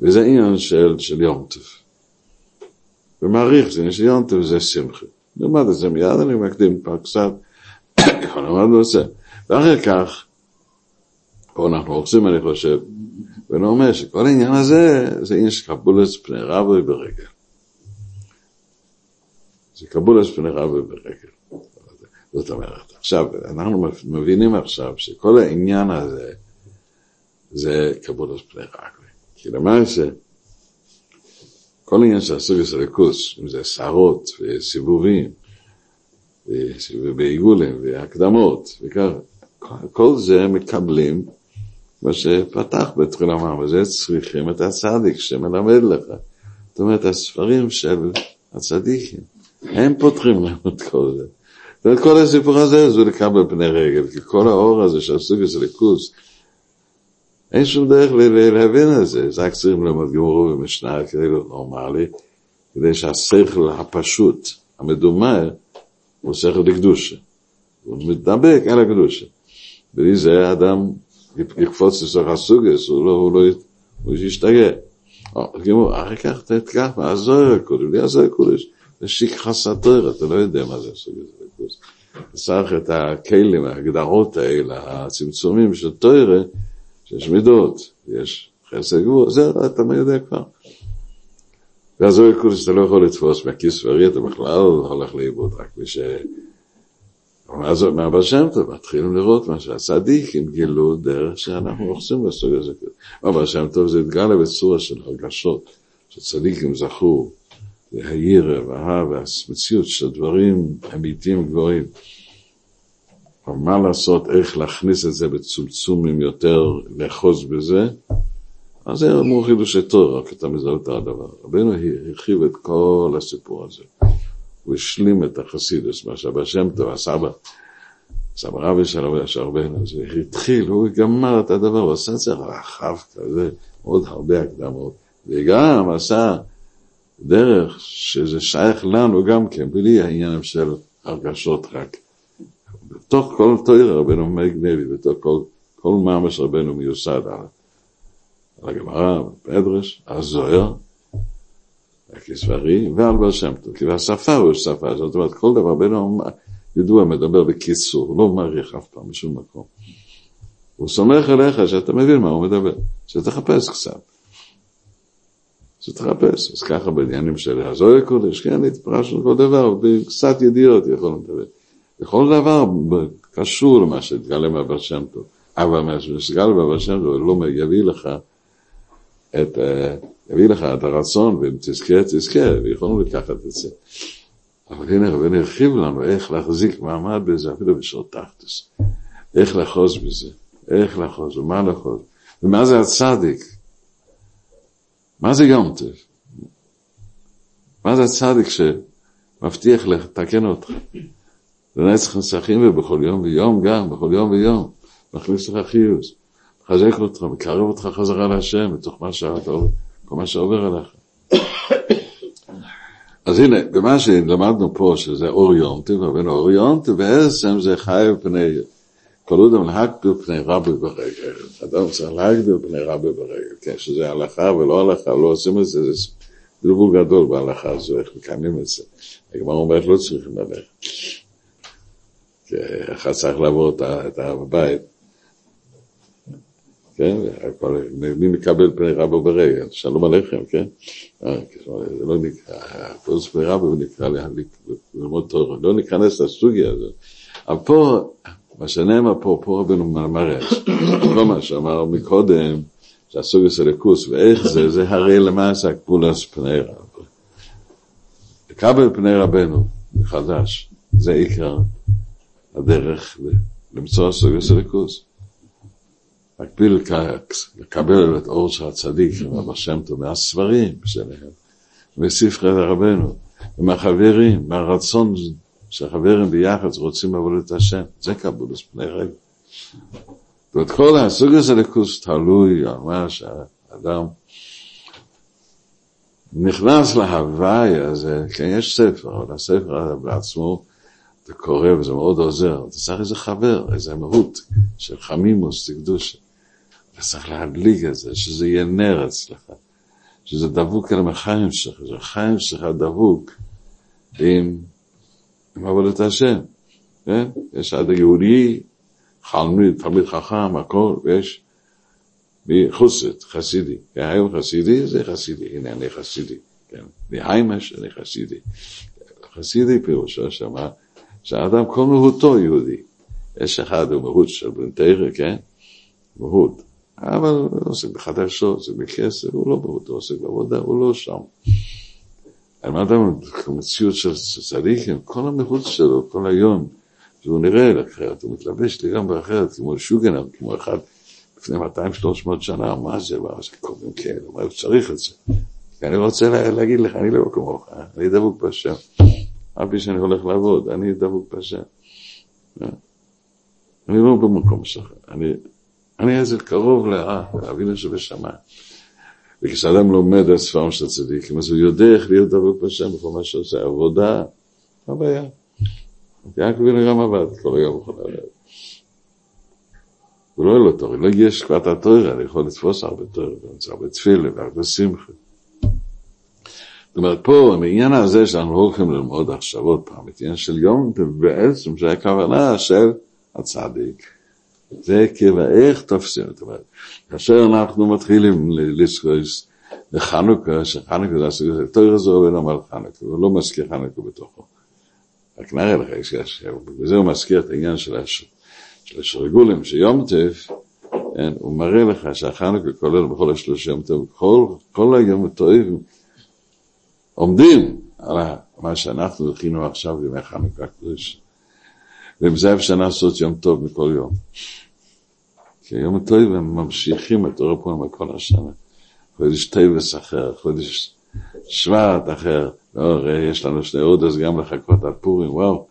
וזה עניין של, של יום טוב. ומעריך זה עניין של יום טוב זה שמחה. נלמד את זה מיד, אני מקדים פה קצת, כבר למדנו את זה. ואחר כך, פה אנחנו רוצים, אני חושב, ונאמר שכל העניין הזה, זה עניין של קבולת פני רבוי ברגל. זה קבולת פני רבוי ברגל. זאת אומרת, עכשיו, אנחנו מבינים עכשיו שכל העניין הזה, זה קבולת פני רגל. כי למעשה, כל עניין של הסוגס הליכוס, אם זה סערות וסיבובים, ועיגולים והקדמות, וכך, כל זה מקבלים מה שפתח בתחילה אמר, וזה צריכים את הצדיק שמלמד לך. זאת אומרת, הספרים של הצדיקים, הם פותחים לנו את כל זה. זאת אומרת, כל הסיפור הזה זה לקבל פני רגל, כי כל האור הזה של הסוגס הליכוס, אין שום דרך להבין את זה, זה רק צריכים ללמוד גמורו ומשנה כדי להיות נורמלי, כדי שהשכל הפשוט, המדומה, הוא שכל לקדושה. הוא מתדבק על הקדושה. בלי זה האדם יקפוץ לסוך הסוגס, הוא לא, הוא לא, הוא ישתגע. גמור, אחר כך תתקח מהזוהר הקודש, בלי הזוהר הקודש, זה שכחס התואר, אתה לא יודע מה זה הליכוס. צריך את הכלים, ההגדרות האלה, הצמצומים של תואר, שיש מידות, יש חסד גבול, זה אתה יודע כבר. ואז הוא יקודש, אתה לא יכול לתפוס מהכיס ורי, אתה בכלל הולך לאיבוד, רק מי ש... אז מהבא שם טוב, מתחילים לראות מה שהצדיקים גילו דרך שאנחנו רוחצים בסוג הזה. מהבא שם טוב זה התגלה בצורה של הרגשות, שצדיקים זכו להירא והאהבה והמציאות של דברים אמיתיים גבוהים. אבל מה לעשות, איך להכניס את זה בצומצומים יותר, לאחוז בזה, אז זה אמור חידושי תור, רק אתה מזהה את הדבר. רבנו הרחיב את כל הסיפור הזה. הוא השלים את החסידוס, מה שהבא שם טוב, הסבא, סבא רבי של רבנו, זה התחיל, הוא גמר את הדבר, הוא עשה את זה רחב כזה, עוד הרבה הקדמות, וגם עשה דרך שזה שייך לנו גם כן, בלי העניין של הרגשות רק. בתוך כל תויר רבנו מגנבי, בתוך כל, כל מאמש רבנו מיוסד על, על הגמרא, פדרש, הזוהר, הכסברי ועל בר שם טוב, כי השפה הוא שפה, זאת אומרת כל דבר רבנו ידוע מדבר בקיצור, לא מעריך אף פעם בשום מקום. הוא סומך עליך שאתה מבין מה הוא מדבר, שתחפש קצת. שתחפש, אז ככה בעניינים של הזוהר קודש, כן, התפרשנו כל דבר, בקצת ידיעות יכולנו לדבר. וכל דבר קשור למה שהתגלה מהבר שם טוב. אבל מה שהתגלה מהבר שם טוב לא יביא לך את, אה, יביא לך את הרצון, ואם תזכה, תזכה, ויכולנו לקחת את זה. אבל הנה רבנו הרחיב לנו איך להחזיק מעמד בזה, אפילו בשעות תחתס. איך לאחוז בזה, איך לאחוז, ומה לאחוז. ומה זה הצדיק? מה זה יום טוב? מה זה הצדיק שמבטיח לתקן אותך? לנצח נסחים ובכל יום ויום גם, בכל יום ויום, מכניס לך חיוס, מחזק אותך, מקרב אותך חזרה להשם, בתוך מה שאתה, כל מה שעובר עליך. אז הנה, במה שלמדנו פה, שזה אור יום טוב, אבל אור יום טוב בעצם זה חי בפני, כל אדם להגביר פני רבי ברגל. אדם צריך להגביר פני רבי ברגל, כן, שזה הלכה ולא הלכה, לא עושים את זה, זה בלבול גדול בהלכה הזו, איך מקיימים את זה. הגמרא אומרת, לא צריכים ללכת. אחד צריך לעבור את הבית, כן? מי מקבל פני רבו ברגע? שלום עליכם, כן? אה, זה לא נקרא, פרס פני רבו נקרא ללמוד תורה, לא ניכנס לסוגיה הזאת. אבל פה, מה שנאמר פה, פה רבנו מרש, כל מה שאמר מקודם, שהסוגיה של הכוס ואיך זה, זה הרי למעשה הגבולס פני רבו. לקבל פני רבנו מחדש, זה עיקר הדרך למצוא סוגיה של הכוס. מקביל לקבל את אור של הצדיק, רב השם טוב, מהספרים שלהם, מספרי רבנו, ומהחברים, מהרצון שהחברים ביחד רוצים לעבוד את השם, זה קבולוס פני רגע. ואת כל הסוג הזה לכוס תלוי על מה שהאדם נכנס להוואי הזה, כן, יש ספר, אבל הספר בעצמו, אתה קורא וזה מאוד עוזר, אתה צריך איזה חבר, איזה מהות של חמימוס, תקדושה. אתה צריך להדליק את זה, שזה יהיה נר אצלך, שזה דבוק על החיים שלך, שהחיים שלך דבוק עם, עם עבודת השם, כן? יש עד היהודי, חלמיד, תלמיד חכם, הכל, ויש מחוסת, חסידי. היום חסידי זה חסידי, הנה אני חסידי, כן? מהיימש אני חסידי. חסידי פירושו שמה, שהאדם כל מהותו יהודי. יש אחד הוא מהות של בן תרא, כן? מהות. אבל הוא עוסק בחדשות, עוסק בכסף, הוא לא באותו, עוסק בעבודה, הוא לא שם. על מה אדם, במציאות של צדיקים, כל המחוץ שלו, כל היום, שהוא נראה אחרת, הוא מתלבש לגמרי אחרת, כמו שוגנר, כמו אחד לפני 200-300 שנה, מה זה, מה זה קוראים כאלה, מה הוא צריך את זה? אני רוצה להגיד לך, אני לא כמוך, אני דבוק בשם. אף פי שאני הולך לעבוד, אני דבוק בשם. אני לא במקום שלך, אני איזה קרוב לאבינו שבשמיים. וכשאדם לומד על ספרם של צדיקים, אז הוא יודע איך להיות דבוק בשם בכל מה שעושה, עבודה, מה הבעיה? יעקב בן גם עבד כל היום בכל הלב. הוא לא היה לו תורה, לא יש כבר את התורה, אני יכול לתפוס הרבה תורה, הרבה תפילה והרבה שמחה. אומרת, פה, בעניין הזה שאנחנו לא הולכים ללמוד עכשיו עוד פעם, את העניין של יום בעצם זה הכוונה של הצדיק. זה כבאיך תופסים, זאת אומרת, כאשר אנחנו מתחילים לזכוס לחנוכה, שחנוכה זה הסוג הזה, תויר הזה עובד אמר חנוכה, הוא לא מזכיר חנוכה בתוכו. רק נראה לך, בזה הוא מזכיר את העניין של השרגולים, שיום טף, כן, הוא מראה לך שהחנוכה כולל בכל השלושה יום טוב, כל, כל היום טועים, עומדים על מה שאנחנו הכינו עכשיו בימי חנוכה הקדוש. ועם זה אפשר לעשות יום טוב מכל יום. כי יום טוב הם ממשיכים את אור הפועם כל השנה. חודש טבעס אחר, חודש שבט אחר. לא, יש לנו שני עוד גם לחכות על פורים, וואו,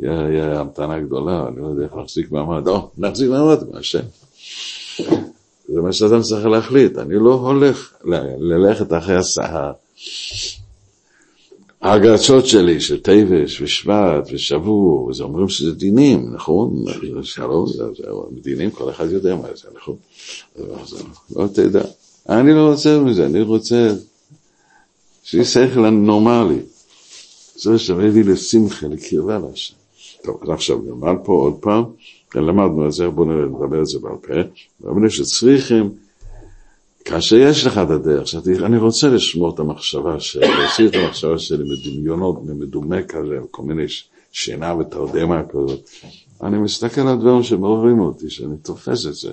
יהיה המתנה גדולה, אני לא יודע איך להחזיק מעמד. לא, נחזיק מעמד, מה השם. זה מה שאדם צריך להחליט, אני לא הולך ללכת אחרי הסהר. ההרגשות שלי של טבש ושבט ושבור, וזה אומרים שזה דינים, נכון? שלום, דינים, כל אחד יודע מה זה, נכון? לא תדע. אני לא רוצה מזה, אני רוצה שיהיה שכל נורמלי. זה שמביא לשמחה, לקרבה להשם. טוב, אז עכשיו נלמד פה עוד פעם, למדנו את זה, בואו נדבר את זה בעל פה. אבל שצריכים כאשר יש לך את הדרך, שאני רוצה לשמור את המחשבה שלי, להוציא את המחשבה שלי מדמיונות, ממדומה כזה, כל מיני שינה ותרדמה כזאת, אני מסתכל על דברים שמעוררים אותי, שאני תופס את זה.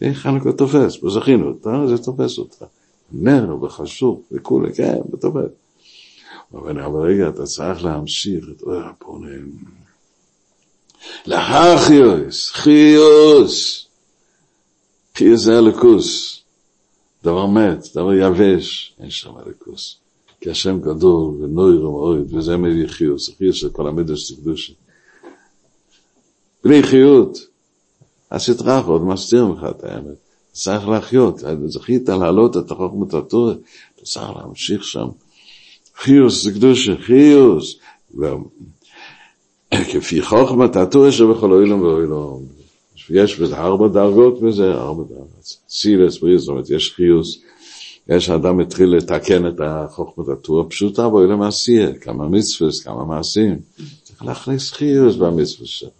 איך חנוכה תופס, וזכינו אותה, זה תופס אותך. נר וחשוב וכולי, כן, זה תופס. אבל רגע, אתה צריך להמשיך את אוי הפונים. להחיוס, חיוס. חיוס זה הלכוס. דבר מת, דבר יבש, אין שם אליקוס. כי השם גדול ונויר ומאוריד, וזה מביא חיוס, חיוס של כל המדרש תקדושי. בלי חיות, הסטרח עוד מסתיר ממך את האמת. צריך להחיות, זכית להעלות את החוכמת התורה, אתה צריך להמשיך שם. חיוס זה קדושה, חיוס. כפי חוכמת התורה שבכל אוילום ואוילום. יש בזה ארבע דרגות וזה ארבע דרגות. סילס, זאת אומרת, יש חיוס, יש אדם התחיל לתקן את החוכמת התורה פשוטה, בואי למעשייה, כמה מצווס, כמה מעשים. צריך להכניס חיוס במצווס שלך.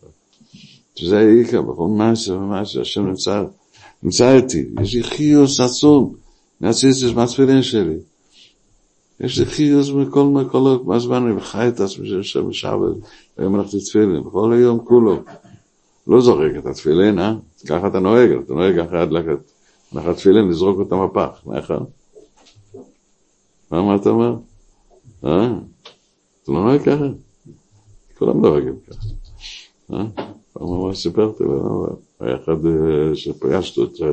שזה העיקר, בכל מעשה ומעשה, השם נמצא, נמצא איתי. יש לי חיוס עצום, מהציצוס מהתפילין שלי. יש לי חיוס מכל מכל הזמן, אני חי את עצמי של שם בשבת, היום הלכתי תפילין, בכל היום כולו. לא זורק את התפילין, אה? ככה אתה נוהג, אתה נוהג אחרי הדלקת הנחת תפילין, לזרוק אותם בפח, נכון? מה אתה אומר? אה? אתה לא נוהג ככה? כולם נוהגים ככה. אה? פעם ממש סיפרתי לו, היה אחד שפגשתי אותו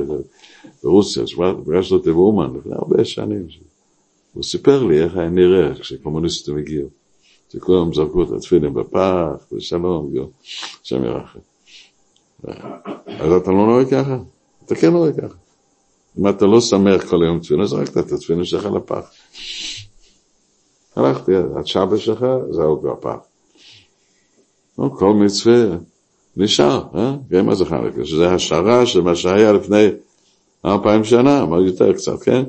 ברוסיה, פגשתי אותו באומן לפני הרבה שנים. הוא סיפר לי איך היה נראה כשקומוניסטים הגיעו. שכולם זרקו את התפילין בפח, ושלום, השם ירחם. אז אתה לא נוהג ככה? אתה כן נוהג ככה. אם אתה לא שמח כל היום תפילה, זרקת את התפילה שלך לפח. הלכתי, השבת שלך, זהו בפח. כל מצווה נשאר, אה? גם מה זה חנוכה, שזה השערה של מה שהיה לפני אלפיים שנה, מה יותר קצת, כן?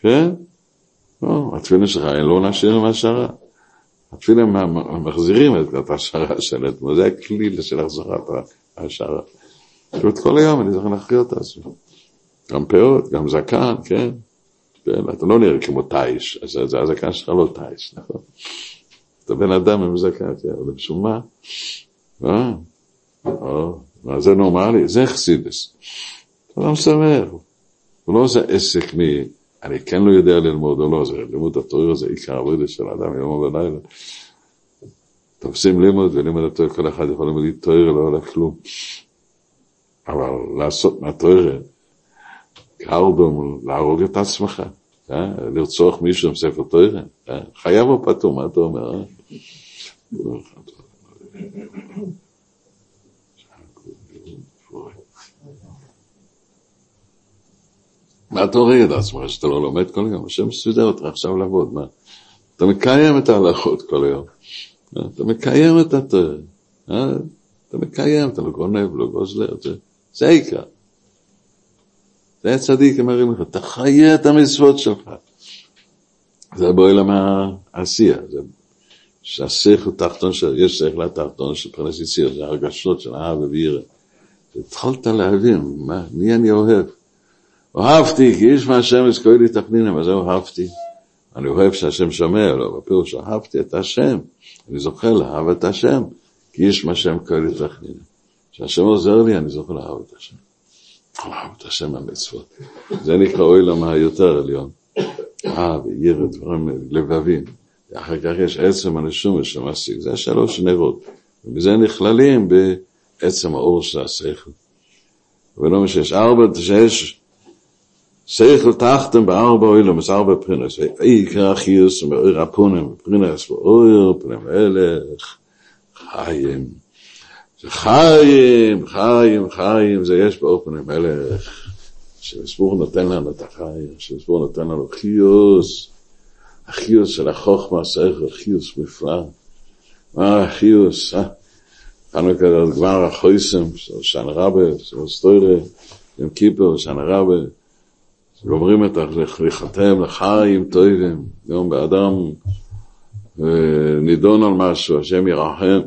כן? לא, התפילה שלך, לא נשאיר מהשערה. התפילה מחזירים את השערה של אתמול, זה הכלי של החזרת השערה. פשוט כל היום אני צריך להכריע את עצמי. גם פאות, גם זקן, כן? כן, אתה לא נראה כמו טייש, אז זה הזקן שלך לא טייש, נכון? אתה בן אדם עם זקן, כן, אבל בשביל מה? אה? מה זה נורמלי? זה. אתה לא שמח. הוא לא עושה עסק מ... אני כן לא יודע ללמוד או לא, זה לימוד התואר הזה, עיקר עבודה של האדם יום ולילה. תופסים לימוד ולימוד התואר, כל אחד יכול ללמוד תואר, לא הולך כלום. אבל לעשות מהתואר, קרדום, להרוג את עצמך, אה? לרצוח מישהו עם ספר תואר, אה? חייב או פטור, מה אתה אומר? אה? מה אתה הורג את עצמך שאתה לא לומד כל יום? השם מסודר אותך עכשיו לעבוד, מה? אתה מקיים את ההלכות כל יום. אתה מקיים את התואר. אתה מקיים, אתה לא גונב, לא גוזלר, זה העיקר. זה הצדיק, הם מראים לך, תחיה את המצוות שלך. זה בעולם העשייה, זה שהשכל תחתון, יש שכל התחתון של פרנס יציר, זה הרגשות של אהבה וירא. התחלת להבין, מה, מי אני אוהב? אהבתי, כי איש מהשם יזכוי לי תחנינם, אז זהו אהבתי. אני אוהב שהשם שומע לו, בפירוש אהבתי את השם, אני זוכה לאהב את השם, כי איש מהשם יזכוי לי תחנינם. כשהשם עוזר לי, אני זוכה לאהב את השם. לאהב את השם המצוות. זה נקרא אוילם היותר עליון. אה, וירא דברים לבבים. אחר כך יש עצם הנשום שמשיג, זה השלוש נרות. ומזה נכללים בעצם האור של השכל. ולא משנה, יש ארבע, שיש שכל תחתם בארבע אוילומס, ארבע פרינס, עיקר החיוס מאויר הפונים, פרינס ואויר, פנים מלך, חיים. זה חיים, חיים, חיים, זה יש באופן מלך. שסבור נותן לנו את החיים, שסבור נותן לנו חיוס, החיוס של החוכמה, שכל, חיוס מפלא. מה החיוס, אה? זה גמר החויסם, שן רבה, סטוירה, יום כיפר, שן רבה, גומרים את לחתם לחיים טובים, יום באדם נידון על משהו, השם ירחם,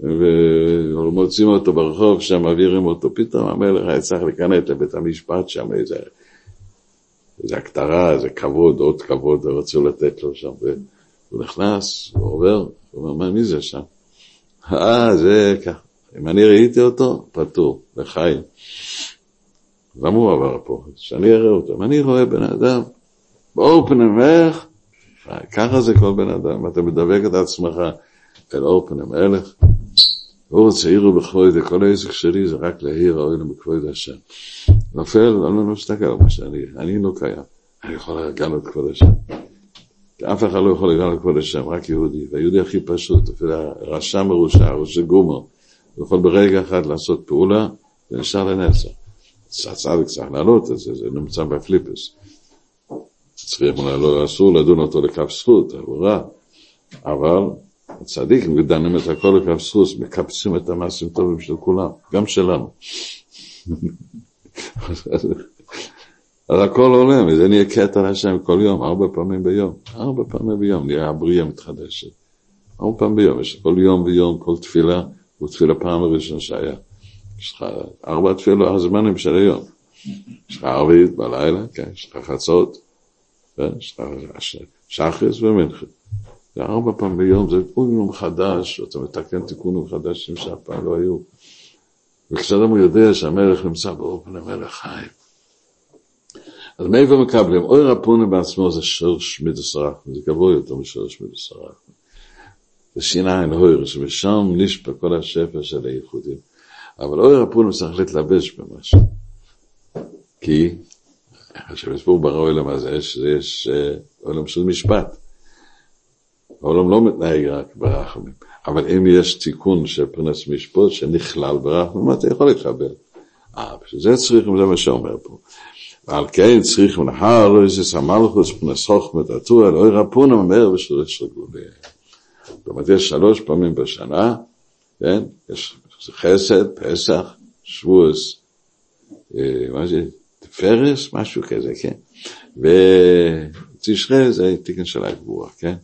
ומוצאים אותו ברחוב, שם מעבירים אותו, פתאום המלך היה צריך להיכנס לבית המשפט שם, איזה, איזה הכתרה, איזה כבוד, עוד כבוד, רצו לתת לו שם, והוא נכנס, הוא עובר, הוא אומר, מה, מי זה שם? אה, זה ככה. אם אני ראיתי אותו, פטור, לחיים. למה הוא עבר פה? שאני אראה אותו. אם אני רואה בן אדם, באופן המלך, ככה זה כל בן אדם, אתה מדבק את עצמך אל אופן המלך, אור הצעיר הוא בכבוד, כל העסק שלי זה רק להעיר האוהל בכבוד השם. נופל, אני לא מסתכל על מה שאני, אני לא קיים. אני יכול לגלות כבוד השם. אף אחד לא יכול לגלות כבוד השם, רק יהודי. והיהודי הכי פשוט, אפילו רשע מרושע, ראשי גומו, יכול ברגע אחד לעשות פעולה, זה נשאר לנצח. הצדיק צריך לעלות את זה, זה נמצא בפליפס. צריך, לא, אסור לדון אותו לכף זכות, הוא רע. אבל הצדיקים דנים את הכל לכף זכות, מקפצים את המעשים טובים של כולם, גם שלנו. אז הכל עולה, וזה נהיה קטע להשם כל יום, ארבע פעמים ביום. ארבע פעמים ביום נהיה הבריאה מתחדשת. ארבע פעמים ביום, יש כל יום ויום, כל תפילה, הוא תפילה פעם הראשונה שהיה. יש לך ארבע תפילות, הזמנים של היום. יש לך ערבית בלילה, כן, יש לך חצות, כן, יש לך שחס ומנחה. זה ארבע פעמים ביום, זה תיקונים חדש, אתה מתקן תיקונים חדשים שאף פעם לא היו. וכשאדם יודע שהמלך נמצא באופן המלך חי. אז מאיפה מקבלים? אוי רפונה בעצמו זה שורש מדסרח, זה גבוה יותר משורש מדסרח. זה שיניים הויר, שמשם נשפע כל השפע של הייחודים. אבל אוי רפונה צריך להתלבש במשהו. כי, כשמסבור ברא עולם הזה, יש, יש עולם של משפט. העולם לא מתנהג רק ברחמים. אבל אם יש תיקון של פרנס משפוט שנכלל ברחמים, אתה יכול לקבל. אה, בשביל זה צריכים, זה מה שאומר פה. ועל כן צריכים להר לא איזה סמלכוס פרנס חוכמת עטור, אלוהי רפון אומר בשלוש רגולי. זאת אומרת, יש שלוש פעמים בשנה, כן? יש חסד, פסח, שבועס, מה זה? תפרס, משהו כזה, כן? ותשרה זה תיקן של הגבורה, כן?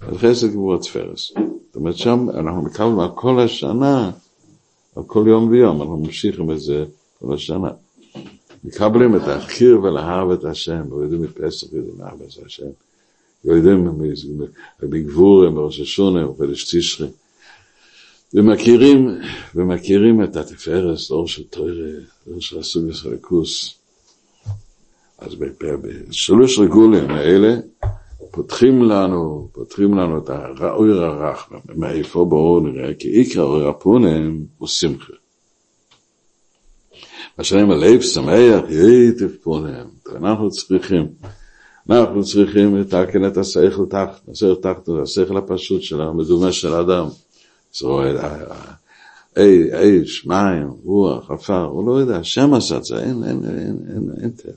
אז חסד גבורה תפרס. זאת אומרת, שם אנחנו מקבלים על כל השנה, על כל יום ויום, אנחנו ממשיכים את זה כל השנה. מקבלים את החיר ולאהב את השם, ויודעים מפסח, יודעים לאהב את השם. יודעים בגבורם, בראש השונה, בחודש תשרי. ומכירים, ומכירים את התפארס, אור של תוירה, אור של הסוג הסרקוס. אז בשלוש רגולים האלה, פותחים לנו, פותחים לנו את האויר הרך, מאיפה בואו נראה, כי עיקר אויר הפונם הוא שמחה. מה שאני אומר, לב שמח, ייטב פונם, אנחנו צריכים, אנחנו צריכים לתקן את השכל תחת, השכל תחת, השכל הפשוט של המדומה של האדם. אש, מים, רוח, עפר, הוא לא יודע, השם עשה את זה, אין, אין, אין, אין, אין טבע.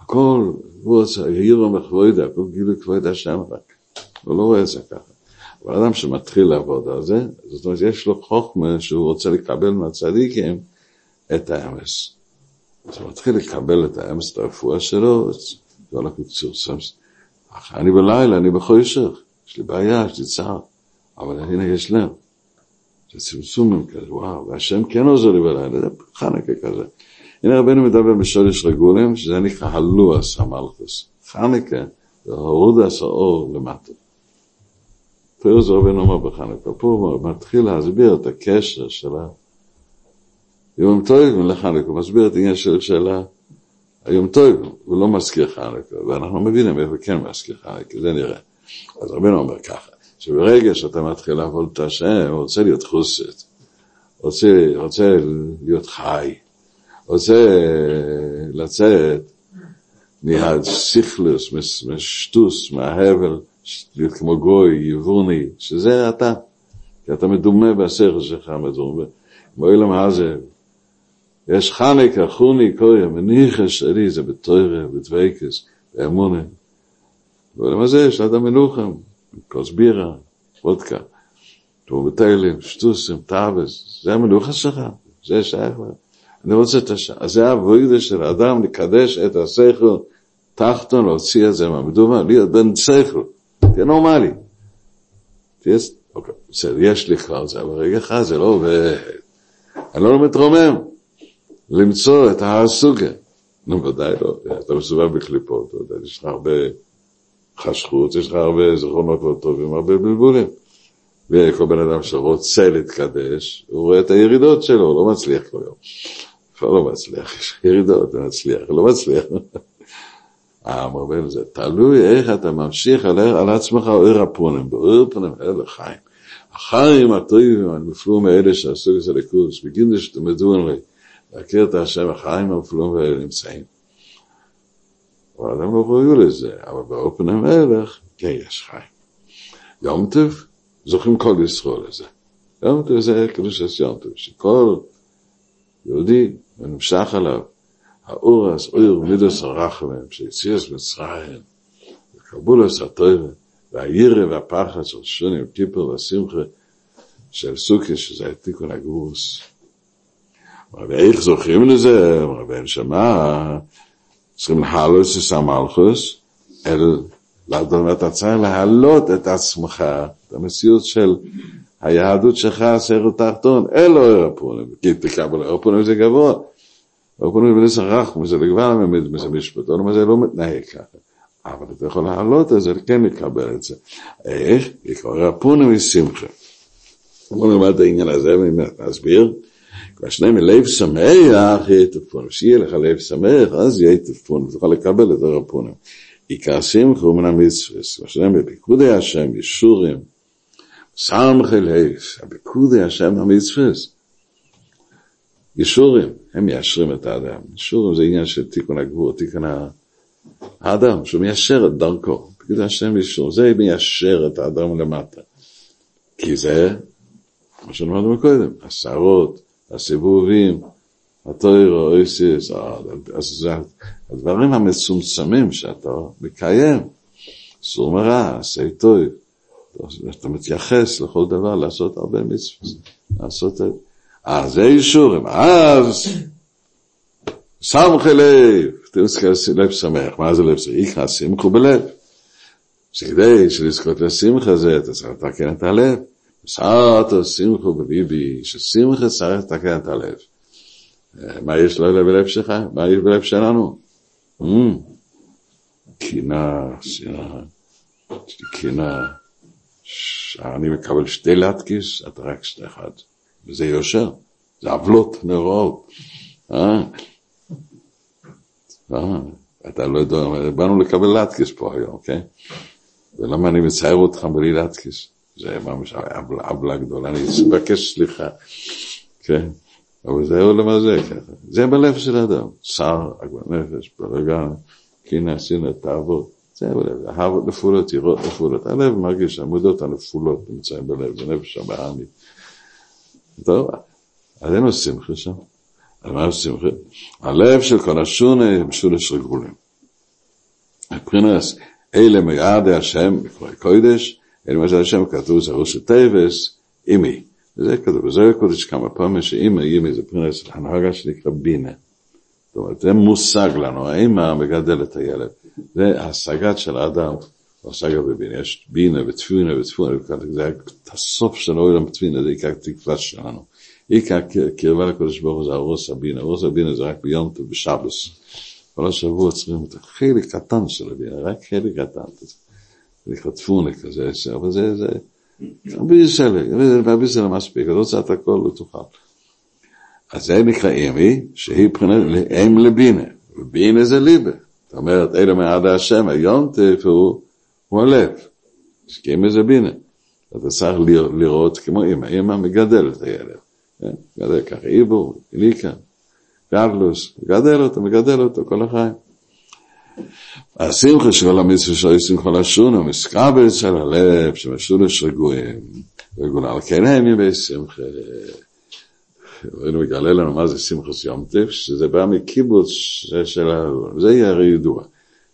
הכל, הוא עושה, יהיר ומכבוד, הכל גילוי כבוד השם רק. הוא לא רואה את זה ככה. אבל אדם שמתחיל לעבוד על זה, זאת אומרת, יש לו חוכמה שהוא רוצה לקבל מהצדיקים את האמס. אז הוא מתחיל לקבל את האמס, את הרפואה שלו, זה הולך בקיצור, אני בלילה, אני בחושך, יש לי בעיה, יש לי צער, אבל הנה יש לב. צמצומים כזה, וואו, והשם כן עוזר לי בלילה, זה חנקה כזה. הנה רבנו מדבר בשודש רגולים, שזה נקרא הלועס המלכוס. חנקה זה הורודס האור למטה. זה רבנו אומר בחנקה, פה הוא מתחיל להסביר את הקשר של היום טוב לחנקה, הוא מסביר את העניין של, היום טוב, הוא לא מזכיר חנקה, ואנחנו מבינים איפה כן מזכיר חנקה, זה נראה. אז רבנו אומר ככה, שברגע שאתה מתחיל לעבוד את השם, הוא רוצה להיות חוסת, רוצה, רוצה להיות חי, רוצה לצאת מהסיכלוס, משטוס, מההבל, להיות כמו גוי, יבורני, שזה אתה, כי אתה מדומה בשכל שלך, מדומה. באילם הזה, יש חנקה, חוני, קויה, מניחה שלי, זה בתוירה, בדוויקס, באמונה. באילם הזה יש לאדם מנוחם, כוס בירה, וודקה, תום בתהילים, שטוסים, טאבס, זה המנוחה שלך, זה שייך לך. אני רוצה את השעה. אז זה העבודה של האדם לקדש את השכל תחתון, להוציא את זה מהמדומה, להיות בן שכל, תהיה נורמלי. תהיה, אוקיי, בסדר, יש לי כבר זה, אבל רגע אחד זה לא עובד. אני לא מתרומם למצוא את הסוגה. נו, ודאי לא, אתה מסובב בקליפות, יש לך הרבה חשכות, יש לך הרבה זיכרונות לא טובים, הרבה בלבולים. וכל בן אדם שרוצה להתקדש, הוא רואה את הירידות שלו, לא מצליח כל יום. כבר לא מצליח, יש ירידות, הוא מצליח, לא מצליח. המרבה זה, תלוי איך אתה ממשיך על, על עצמך אור הפונים, באור הפונים אלה חיים. החיים הטובים הנפלו מאלה שעשו את זה לקורס, בגין שתלמדו עלי, להכיר את השם, החיים הנפלו האלה נמצאים. אבל הם לא ראו לזה, אבל באופן המלך, כן יש חיים. יום טוב, זוכים כל ישראל לזה. יום טוב זה קדושת יום טוב, שכל יהודי ונמשך עליו האורס, אור מידוס הרחמם, שיציאס מצרים, וקבולוס הטובה, והירא והפחד של שונים, כיפר והשמחה של סוכי, שזה תיקון הגרוס. ואיך זוכרים לזה? רבי שמע, צריכים להעלות את המלכוס, אל, אתה צריך להעלות את עצמך, את המציאות של היהדות שלך, סרט תחתון, אלו הרפונים, כי תקבל הרפונים זה גבוה. הרפונים בניס הרחם, זה לגבל הממיד, מזה משפטון, אבל זה לא מתנהג ככה. אבל אתה יכול להעלות את זה, כן לקבל את זה. איך? יקרא רפונים משמחה. בואו נלמד את העניין הזה, ונסביר. שני מלב שמח, יהיה תפון. שיהיה לך לב שמח, אז יהיה תפון, תוכל לקבל את הרפונים. עיקר שמחה הוא מן המצווה. שני בפיקודי השם, ישורים, סמכי לב, הפיקודי השם המצווס. ישורים, הם מיישרים את האדם. ישורים זה עניין של תיקון הגבור, תיקון האדם, שהוא מיישר את דרכו. פיקודי השם ישור, זה מיישר את האדם למטה. כי זה, כמו שאמרנו קודם, הסערות, הסיבובים, התוירו, אויסיס, הדברים המצומצמים שאתה מקיים, סור מרע, עשה טוב. אתה מתייחס לכל דבר לעשות הרבה מצוות, לעשות את זה. אז זה אישורים, אז סמכי לב, תראו לב שמח, מה זה לב שמח? איקרא שמחו בלב. שכדי שלזכות לשמחה זה, אתה צריך לתקן את הלב. סעתו שמחו בביבי, ששמחה צריך לתקן את הלב. מה יש לו בלב שלך? מה יש בלב שלנו? קינה, שנאה, קינה. אני מקבל שתי לטקיס, אתה רק שתי אחד. וזה יושר, זה עוולות נוראות. אה? אה? אתה לא יודע, באנו לקבל לטקיס פה היום, כן? ולמה אני מצייר אותך בלי לטקיס? זה ממש עוולה גדולה, אני מבקש סליחה, כן? אבל זה העולם הזה ככה. זה בלב של האדם. שר, עגבן נפש, בלגן, קינא, שנאה, תאוות. זה בלב, אהבות נפולות, יראות נפולות. הלב מרגיש, העמודות הנפולות נמצאים בלב, זה נפש הבאמית. טוב, אז אין לו שמחה שם. על מה שמחה? הלב של כל השונה משולש רגולים. מבחינת אלה מיעדי השם, בקורי קודש, אלה מה שהשם כתוב זה ראש הטבס, אימי. וזה כתוב, וזה קודש כמה פעמים שאימי, אימי זה מבחינת הנהגה שנקרא בינה. זאת אומרת, זה מושג לנו, האמא מגדל את הילד. זה השגת של האדם, השגה בבינה, יש בינה ותפינה ותפונה, זה הסוף של העולם תפינה, זה עיקר תקווה שלנו. עיקר קרבה לקדוש ברוך הוא זה הרוס הבינה, הרוס הבינה זה רק ביום טוב בשבוס. כל השבוע צריכים את החלק קטן של הבינה, רק חלק קטן. זה חטפונה כזה, אבל זה, זה, בישראל מספיק, לא צריך את הכל, לא תוכל. אז זה נקרא אימי, שהיא מבחינת אם לבינה, ובינה זה ליבה. זאת אומרת, אלו מעד השם, היונטף הוא, הוא הלב. סכימה זה בינה. אתה צריך לראות כמו אימא, אימא מגדלת את הילד. כן? מגדל ככה עיבור, גליקה, גדלוס, מגדל אותו, מגדל אותו כל החיים. השמחה של המצווה היא שמחה לשון, המסקבל של הלב, שמשולש רגועים, רגול על כן הם ימי שמחה. ראינו מגלה לנו מה זה שמחוס יום טף, שזה בא מקיבוץ של ה... זה יהיה הרי ידוע,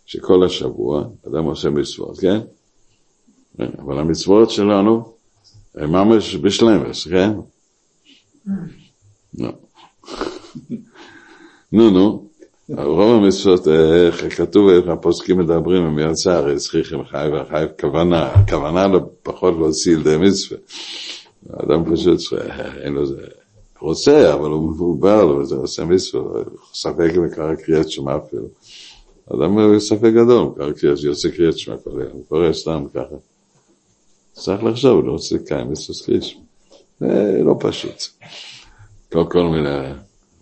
שכל השבוע אדם עושה מצוות, כן? אבל המצוות שלנו הם ממש בשלמס, כן? לא. נו, נו. רוב המצוות, איך כתוב, איך הפוסקים מדברים, הם יצא, הרי צריכים חי וחי, כוונה, כוונה פחות להוציא ידי מצווה. האדם פשוט, אין לו זה, רוצה, אבל הוא מבולבל, וזה עושה מצווה, ספק אם יקרא קריאת שמע אפילו. אדם ספק גדול, קרא קריאת, יוצא קריאת שמע כל היום, הוא קורא סתם ככה. צריך לחשוב, לא רוצה לקיים מצווה קריאת שמע. זה לא פשוט. כל מיני,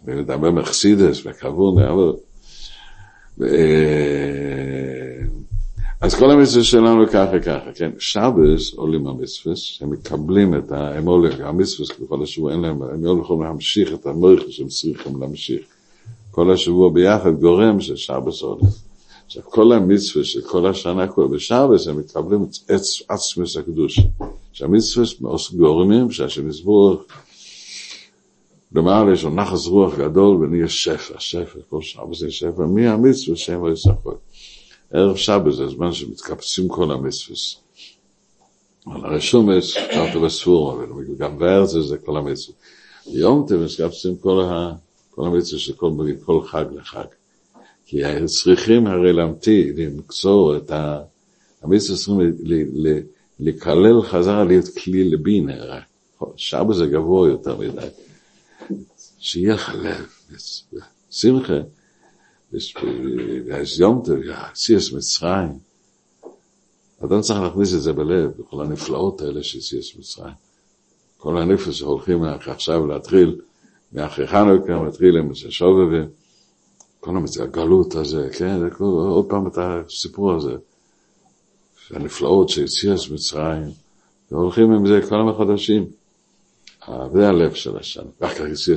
ולדבר מחסידס וכבוד, אבל... אז כל המצווה שלנו ככה ככה, כן? שבס עולים המצווה, הם מקבלים את ה... הם עולים, המצווה ככל השבוע אין להם, הם לא יכולים להמשיך את המורך שהם צריכים להמשיך. כל השבוע ביחד גורם ששבס עולה. עכשיו כל המצווה של כל השנה, כל בשבס הם מקבלים את עצמס הקדוש. שהמצווה גורמים שהשם יסבור למעלה יש לו נחס רוח גדול ונהיה שפע, שפע, כל שבת זה שפע, מי המצווה שהם לא יסחקו. ערב שבת זה הזמן שמתקפצים כל המצווה. על הרשומס, קראת בספור, אבל גם בארץ זה כל המצווה. יום אתם מתקפצים כל, ה, של כל, כל חג לחג. כי צריכים הרי להמתין, למקצור את ה... המצווה צריכים לקלל חזרה להיות כלי לבינה, שבת זה גבוה יותר מדי. שיהיה לך לב, שמחה, ויש יום טוב, סיוס מצרים. אדם צריך להכניס את זה בלב, בכל הנפלאות האלה של סיוס מצרים. כל הנפש שהולכים עכשיו להתחיל, מאחרי חנוכה, מתחיל עם שובב, כל הגלות הזה, כן, עוד פעם את הסיפור הזה. הנפלאות של סיוס מצרים, והולכים עם זה כל המחדשים. זה הלב של השם. כך יש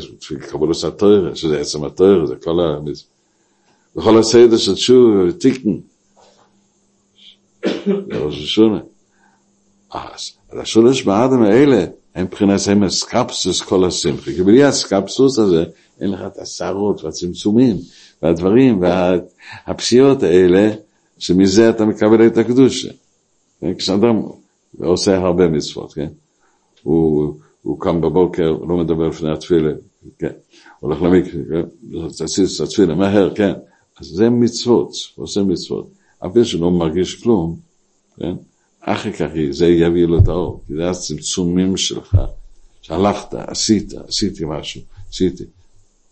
קבולוס התוירה, שזה עצם התוירה, זה כל ה... וכל הסדר של תשוב ותיקן. זה ראש השונה. אז השולש באדם האלה, הם מבחינת הם הסקפסוס כל השמחה. כי בלי הסקפסוס הזה, אין לך את השערות והצמצומים והדברים והפסיעות האלה, שמזה אתה מקבל את הקדושה. כשאדם עושה הרבה מצוות, כן? הוא הוא קם בבוקר, לא מדבר לפני התפילה, כן, הולך למקרה, כן, תציץ את התפילה, מהר, כן, אז זה מצוות, עושה מצוות, אפילו שלא מרגיש כלום, כן, אחר כך זה יביא לו את האור, כי זה הצמצומים שלך, שהלכת, עשית, עשיתי משהו, עשיתי,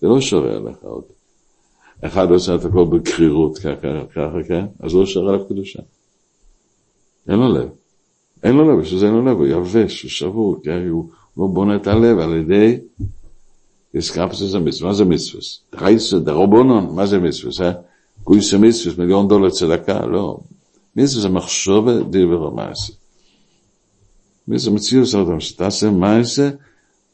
זה לא שורה עליך עוד. אחד עושה את הכל בקרירות ככה, ככה, כן, אז לא שורה עליו קדושה. אין לו לב. אין לו לב, בשביל זה אין לו לב, הוא יבש, הוא שבור, כן, הוא... לא בונה את הלב על ידי איסקפסוס המצווה. מה זה מצווה? חייסה דרבונון, מה זה מצווה? אה? גויסה מצווה, מיליון דולר צדקה, לא. מצווה זה מחשובה דיבר המעשה. מצווה מציאו אותם, שתעשה מעשה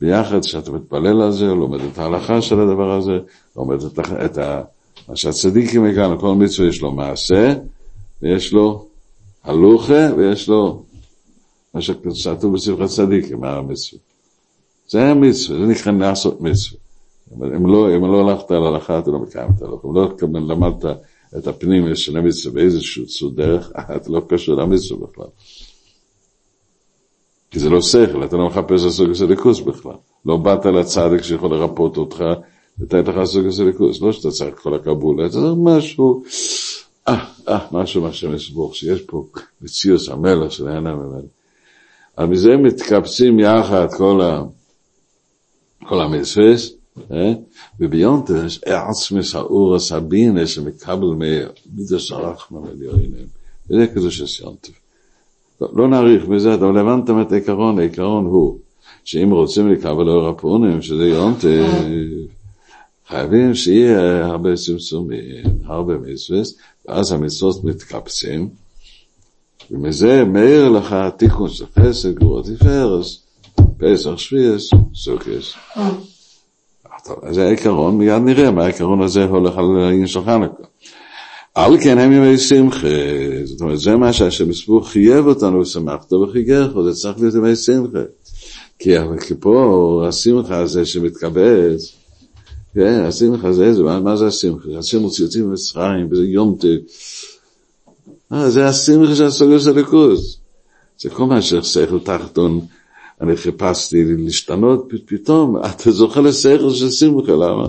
ביחד, שאתה מתפלל על זה, לומד את ההלכה של הדבר הזה, לומד את, את ה... מה שהצדיקים הגענו, כל מצווה יש לו מעשה, ויש לו הלוכה, ויש לו מה שכתוב בספר הצדיקים, מה המצווה. זה המצווה, זה נקרא לעשות מצווה. אם לא, אם לא הלכת על ההלכה, אתה לא מקיים את ההלכה. אם לא למדת את הפנים של המצווה באיזשהו דרך, אתה לא קשור למצווה בכלל. כי זה לא שכל, אתה לא מחפש הסוג של ליכוס בכלל. לא באת לצדיק שיכול לרפות אותך, לתת לך סוג ליכוס. לא שאתה צריך כל הקבולה, אתה צריך משהו, אה, אה, משהו מהשם יסבור, שיש פה מציאוס המלך של העינה ממנו. אבל מזה מתקבצים יחד כל, ה, כל המצווס, אה? וביונטש, עצמס האורס הבינה שמקבל ממידס הרחמן עליונים. וזה קדוש הסיונטף. לא, נאריך בזה, אבל הבנתם את העיקרון, העיקרון הוא שאם רוצים לקבל אור הפונים, שזה יונטף, חייבים שיהיה הרבה צמצומים, הרבה מצוות, ואז המצוות מתקבצים, ומזה מאיר לך תיקון של חסד, גבורת תפארס, פסח, שביעס, סוכס. זה העיקרון, מיד נראה מה העיקרון הזה הולך על העניין של חנוכה. על כן הם ימי שמחה, זאת אומרת, זה מה שהשם יסבור חייב אותנו, ושמחתו וחיגך, זה צריך להיות ימי שמחה. כי פה השמחה הזה שמתקבץ, כן, השמחה זה, זה מה, מה זה השמחה? השם מוציא אותי ממצרים, וזה יום ת... אה, זה השמחה של הסוגר של הליכוז. זה כל מה ששכל תחתון, אני חיפשתי להשתנות, פתאום אתה זוכה לשכל של שמחה, למה?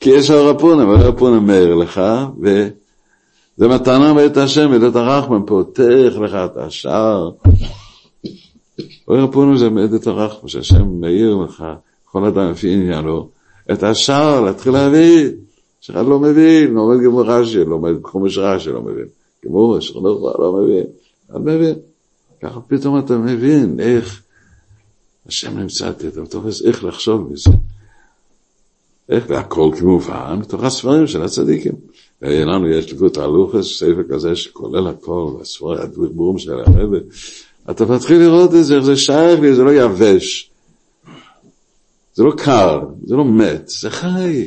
כי יש אור הפונם מאיר לך, וזה מתנה מאת השם, מאת הרחמן, פותח לך את השער. אור הפונם זה מאת הרחמן, שהשם מאיר לך, כל אדם לפי עניינו. את השער להתחיל להבין, שאחד לא מבין, לומד גמור רש"י, לומד חומש רש"י, לא מבין. גמור שכנוך לא מבין, לא מבין. ככה פתאום אתה מבין איך השם נמצא, אתה תופס איך לחשוב בזה. איך, והכל כמובן, מתוך הספרים של הצדיקים. לנו יש לקרות הלוחס, ספר כזה שכולל הכל, הספרים, הדברים של הרבי. אתה מתחיל לראות את זה, איך זה שייך לי, זה לא יבש. זה לא קר, זה לא מת, זה חי.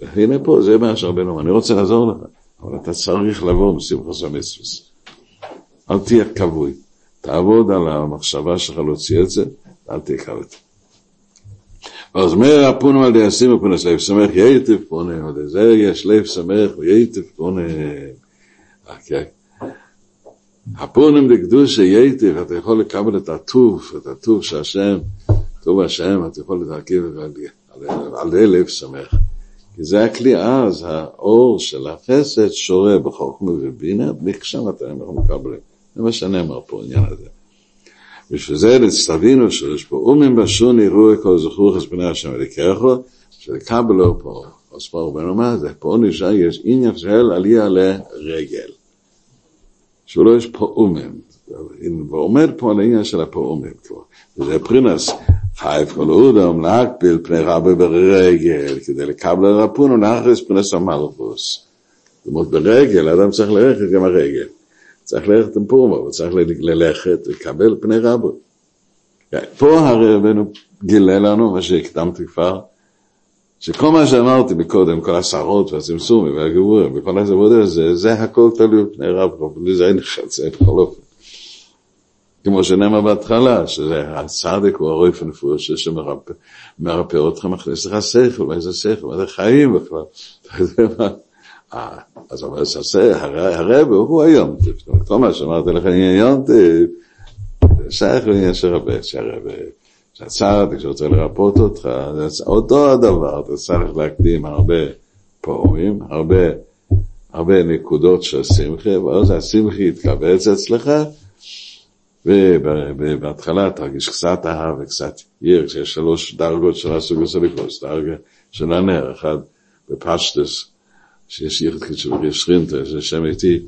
והנה פה, זה מה שהרבנו, אני רוצה לעזור לך, אבל אתה צריך לבוא בשמחה המצווה. אל תהיה כבוי, תעבוד על המחשבה שלך להוציא את זה, ואל תהיה כבוי. אז אומר הפונו על די הסימו פונס לב שמח ייטב פונה, על זה יש לב שמח וייטב פונה. הפונים לקדושה ייטב, אתה יכול לקבל את הטוב, את הטוב שהשם טוב השם, אתה יכול להתרכיב על אלף שמח. כי זה הכלי אז, האור של החסד שורה בחוכמה ובינה, מכשם אתה אנחנו מקבלים. זה מה שנאמר פה, העניין הזה. בשביל זה תבינו שיש פה אומים בשון יראו כל זכור חספני השם אליקחו, שלקבלו פה, הספר רבנו מה זה, פה נשאר יש עניין של עלייה לרגל. שלא יש פה אומים. ועומד פה על העניין של הפעומים כבר. וזה פרינס, חייב כל אודם להקביל פני רבי ברגל, כדי לקבל רפונו להכריס פרינס המלכוס. זאת אומרת, ברגל, אדם צריך ללכת גם הרגל. צריך ללכת עם פומה, הוא צריך ללכת ולקבל פני רבי. פה הרי רבנו גילה לנו, מה שהקדמתי כבר, שכל מה שאמרתי מקודם, כל הסערות והצמצומים והגבורים וכל הזה, זה, זה הכל תלוי בפני רב, לזה אין חצי, בכל אופן. כמו שנאמר בהתחלה, שזה הצדק הוא הרויף הנפוש שמרפא אותך, מכניס לך שכל, מה זה שכל, מה זה חיים בכלל. אז אומר הרב הוא היום, כל מה שאמרתי לך היום, שייך לעניין של רבי, שהרב, שהצדק שרוצה לרפות אותך, זה אותו הדבר, אתה צריך להקדים הרבה פעמים, הרבה, הרבה נקודות של שמחה, ואז השמחה יתכווץ אצלך, ובהתחלה תרגיש קצת אהבה וקצת ירק, שיש שלוש דרגות של הסוג הסוליקוס, דרגה של הנר, אחד בפשטס, שיש ייחוד כתשביר ישרינטה, זה שם איתי,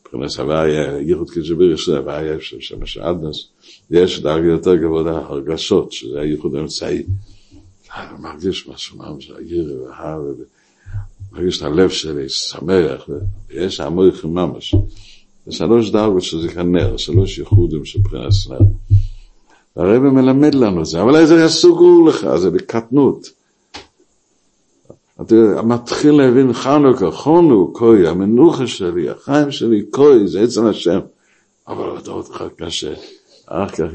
מבחינת הוויה, ייחוד כתשביר ישרינטה, הוויה של שם שעדנס, יש דרגה יותר גבוהה, הרגשות, שזה הייחוד האמצעי. אני מרגיש משהו, ממש, הירא והאהבה, מרגיש את הלב שלי שמח, ויש המויכים ממש. זה שלוש דרגות שזה כנר, שלוש ייחודים של בחינת נר. והרבא מלמד לנו את זה, אבל איזה סגור לך, זה בקטנות. אתה מתחיל להבין חנוכה, חונו, כוי, המנוחה שלי, החיים שלי, כוי, זה עצם השם. אבל אתה עוד קשה. אחר כך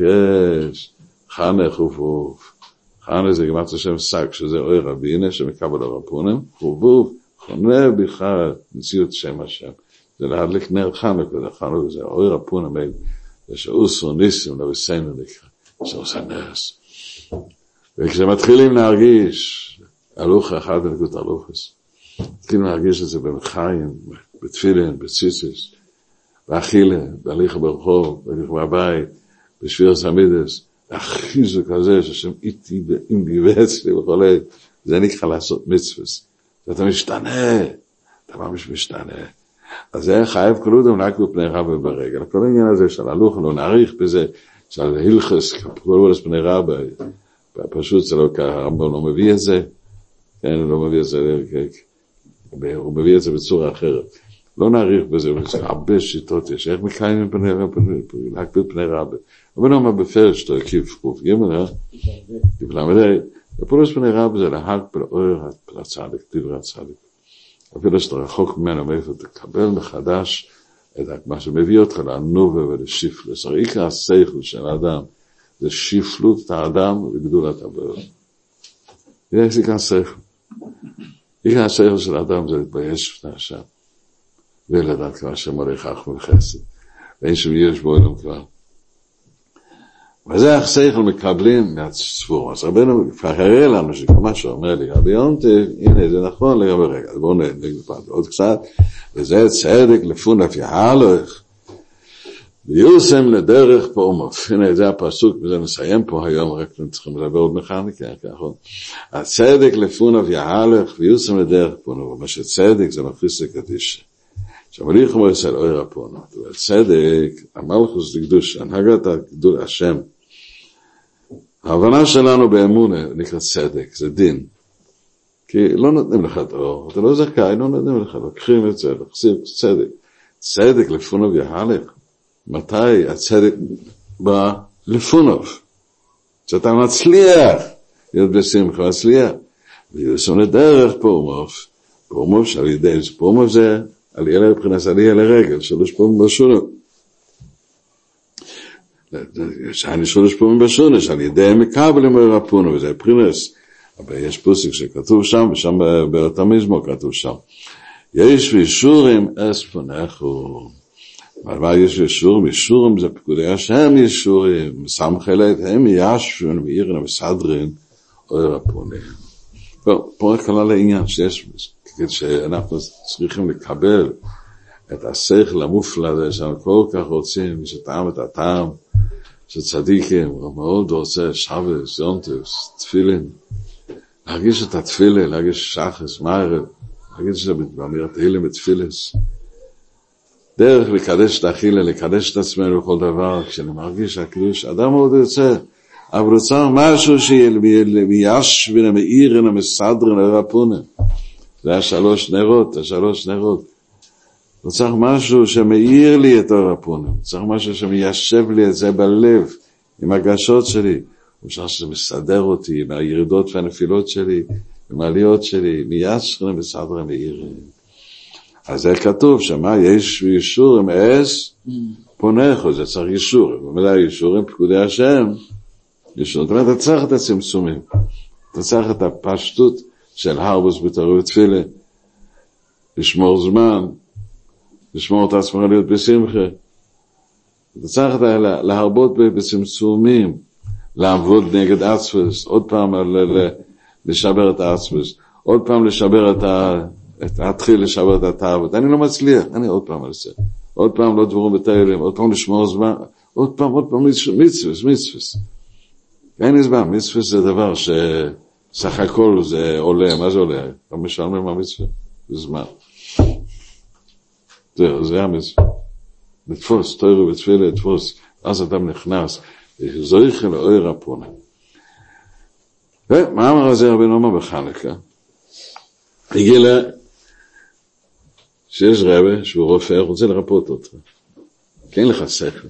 יש חנה חופוף. חנה זה גמת השם שק, שזה אוי רבינה שמקבל הרפונים, חופוף, חונה בכלל מציאות שם השם. זה להדליק נר חנוכה, חנוכה, זה אוי רפון המייל, זה שאוסו ניסים לבסנו נקרא, שעושה נרס. וכשמתחילים להרגיש, הלוך אחד בנקוד הלוכס, מתחילים להרגיש את זה במחיים, בתפילין, בציציס, באכילה, בהליכה ברחוב, בהליכה בבית, בשביר סמידס, החיזוק הזה שהשם איתי עם בי ואצלי וכולי, זה נקרא לעשות מצווס. אתה משתנה, אתה ממש משתנה. אז זה חייב כל אדם רק בפני רבי ברגל. כל העניין הזה של הלוך, לא נאריך בזה, של הלכס, כל פני רבי, פשוט זה לא ככה, הרמב"ם לא מביא את זה, כן, לא מביא את זה, הוא מביא את זה בצורה אחרת. לא נאריך בזה, יש הרבה שיטות יש, איך מקיימים פני רבי, להקפיד פני רבי. אבל אומר בפרש כיף קוף גימל, אה? למדי, ופולוס פני רבי זה להג בלאור הצדיק, דברי הצדיק. אפילו שאתה רחוק ממנו, מאיפה תקבל מחדש את מה שמביא אותך לנובה ולשיפלוס. הרי עיקר השכל של האדם זה שיפלות האדם וגדולת הבריאות. זה עיקר השכל. עיקר השכל של האדם זה להתבייש בפני השם. ולדעת כמה שמולך אך וחסד. ואין שם יש בו אלום כבר. וזה השכל מקבלים מהצפור. אז רבנו כבר הראה לנו שכמה שאומר לי, רבי יונטב, הנה זה נכון לגבי רגע, בואו נגד עוד קצת, וזה צדק לפונף יהלך, ויוסם לדרך פורמוף. הנה זה הפסוק, וזה נסיים פה היום, רק צריכים לדבר עוד מכניקה, נכון? הצדק לפונף יהלך, ויוסם לדרך פורמוף. מה שצדק זה לקדישה. עכשיו, אני יכול לעשות אוי רפונו, צדק, המלכוס דקדוש, הנהגת הגדול השם, ההבנה שלנו באמונה נקרא צדק, זה דין. כי לא נותנים לך את האור, אתה לא זכאי, לא נותנים לך, לוקחים את זה, להחזיר צדק. צדק לפונוב יהלך. מתי הצדק בא לפונוב? שאתה מצליח להיות בשמחה, מצליח. ויוסון לדרך פורמוף. פורמוף שעל ידי זה, פורמוף זה עלייה לבחינת עלייה לרגל, שלוש פעמים בשונות. שאני שולש פה מבשונש, על ידי מקבלים רפונו, וזה פרינס. אבל יש פוסק שכתוב שם, ושם באותה מזמור כתוב שם. יש וישורים אס פונכו. אבל מה יש וישורים? וישורים זה פקודי השם ישורים. סמכלת הם ישון ואירן ומסדרין אוי רפונים. טוב, פה רק עלה לעניין שיש, שאנחנו צריכים לקבל את השכל המופלא הזה שאנחנו כל כך רוצים, שטעם את הטעם. של צדיקים, הוא מאוד רוצה שבס, יונטוס, תפילין, להרגיש את התפילין, להרגיש שחס, מערב, להרגיש את זה באמירת הילם בתפילס. דרך לקדש את האכילה, לקדש את עצמנו בכל דבר, כשאני מרגיש שהקדוש, אדם מאוד יוצא, אבל הוא צריך משהו שישבין המאירן המסדרן הרפונן. זה השלוש נרות, השלוש נרות. הוא צריך משהו שמאיר לי את אור הפונים, הוא צריך משהו שמיישב לי את זה בלב, עם הגשות שלי, הוא צריך שזה מסדר אותי עם הירידות והנפילות שלי, עם העליות שלי, מיד שכנה מסדר מאירים. אז זה כתוב שמה יש אישורים אס פונכו, זה צריך אישורים, במילה אישורים פקודי השם, אישורים, זאת אומרת, אתה צריך את הצמצומים, אתה צריך את הפשטות של הרבוס בתרבות תפילה, לשמור זמן, לשמור את עצמך להיות בשמחה. אתה צריך להרבות בצמצומים, לעבוד נגד עצמס, עוד פעם לשבר את העצמס, עוד פעם לשבר את ה... להתחיל לשבר את התאוות. אני לא מצליח, אני עוד פעם אעשה. עוד פעם לא דברו בתהילים, עוד פעם לשמור זמן, עוד פעם, עוד פעם מצווס, מצווס. אין לי זמן, מצווס זה דבר שסך הכל זה עולה, מה זה עולה? לא משלמים המצווה, זה זמן. זהו, זה המצווה. לתפוס, תוירו ותפילה, לתפוס, אז אדם נכנס, זויכה לאויר הפונה. ומה אמר הזה רבי נאמר בחנוכה? הגיע. שיש רבה שהוא רופא, רוצה לרפות אותך. כי אין לך שכל.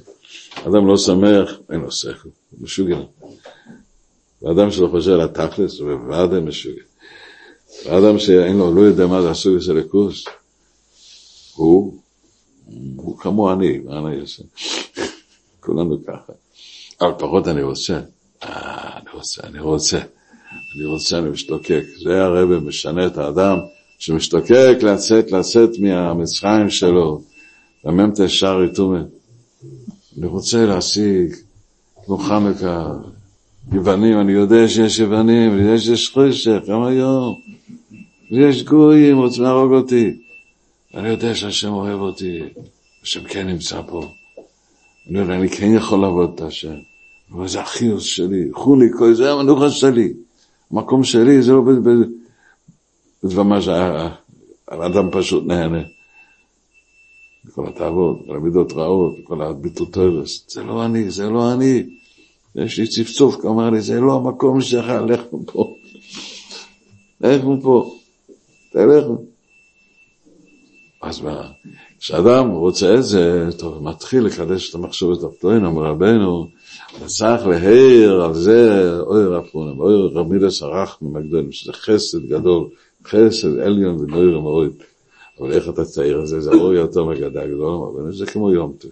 אדם לא שמח, אין לו שכל, הוא משוגע. ואדם שלא חושב על התכלס, הוא בוודאי משוגע. ואדם שאין לו, לא יודע מה זה הסוג של הכוס, הוא, הוא כמו אני, מה אני אעשה? כולנו ככה. אבל פחות אני רוצה. אה, אני רוצה, אני רוצה. אני רוצה, אני משתוקק. זה הרבה משנה את האדם שמשתוקק לצאת, לצאת מהמצרים שלו, למ"ט שער יתומה. אני רוצה להשיג, כמו חנוכה, יוונים, אני יודע שיש יוונים, יודע שיש חושך, גם היום. ויש גויים, רוצים להרוג אותי. אני יודע שהשם אוהב אותי, השם כן נמצא פה. אני יודע, אני כן יכול לעבוד את השם. אבל זה החיוס שלי, חולי, כל זה המנוחה שלי. המקום שלי זה לא בדבמה שהאדם פשוט נהנה. כל התאוות, כל המידות רעות, כל הביטוטורס, זה לא אני, זה לא אני. יש לי צפצוף, אמר לי, זה לא המקום שלך, לך מפה. לך מפה, תלך. אז מה, כשאדם רוצה את זה, טוב, מתחיל לקדש את המחשבת הפתוין, אומר רבנו, צריך להעיר על זה אויר הפונים, אויר רמידס הרחמים הגדולים, שזה חסד גדול, חסד עליון ונויר מאוד. אבל איך אתה תעיר על זה? אור יותר מגדה גדול, אבל זה כמו יום טוב.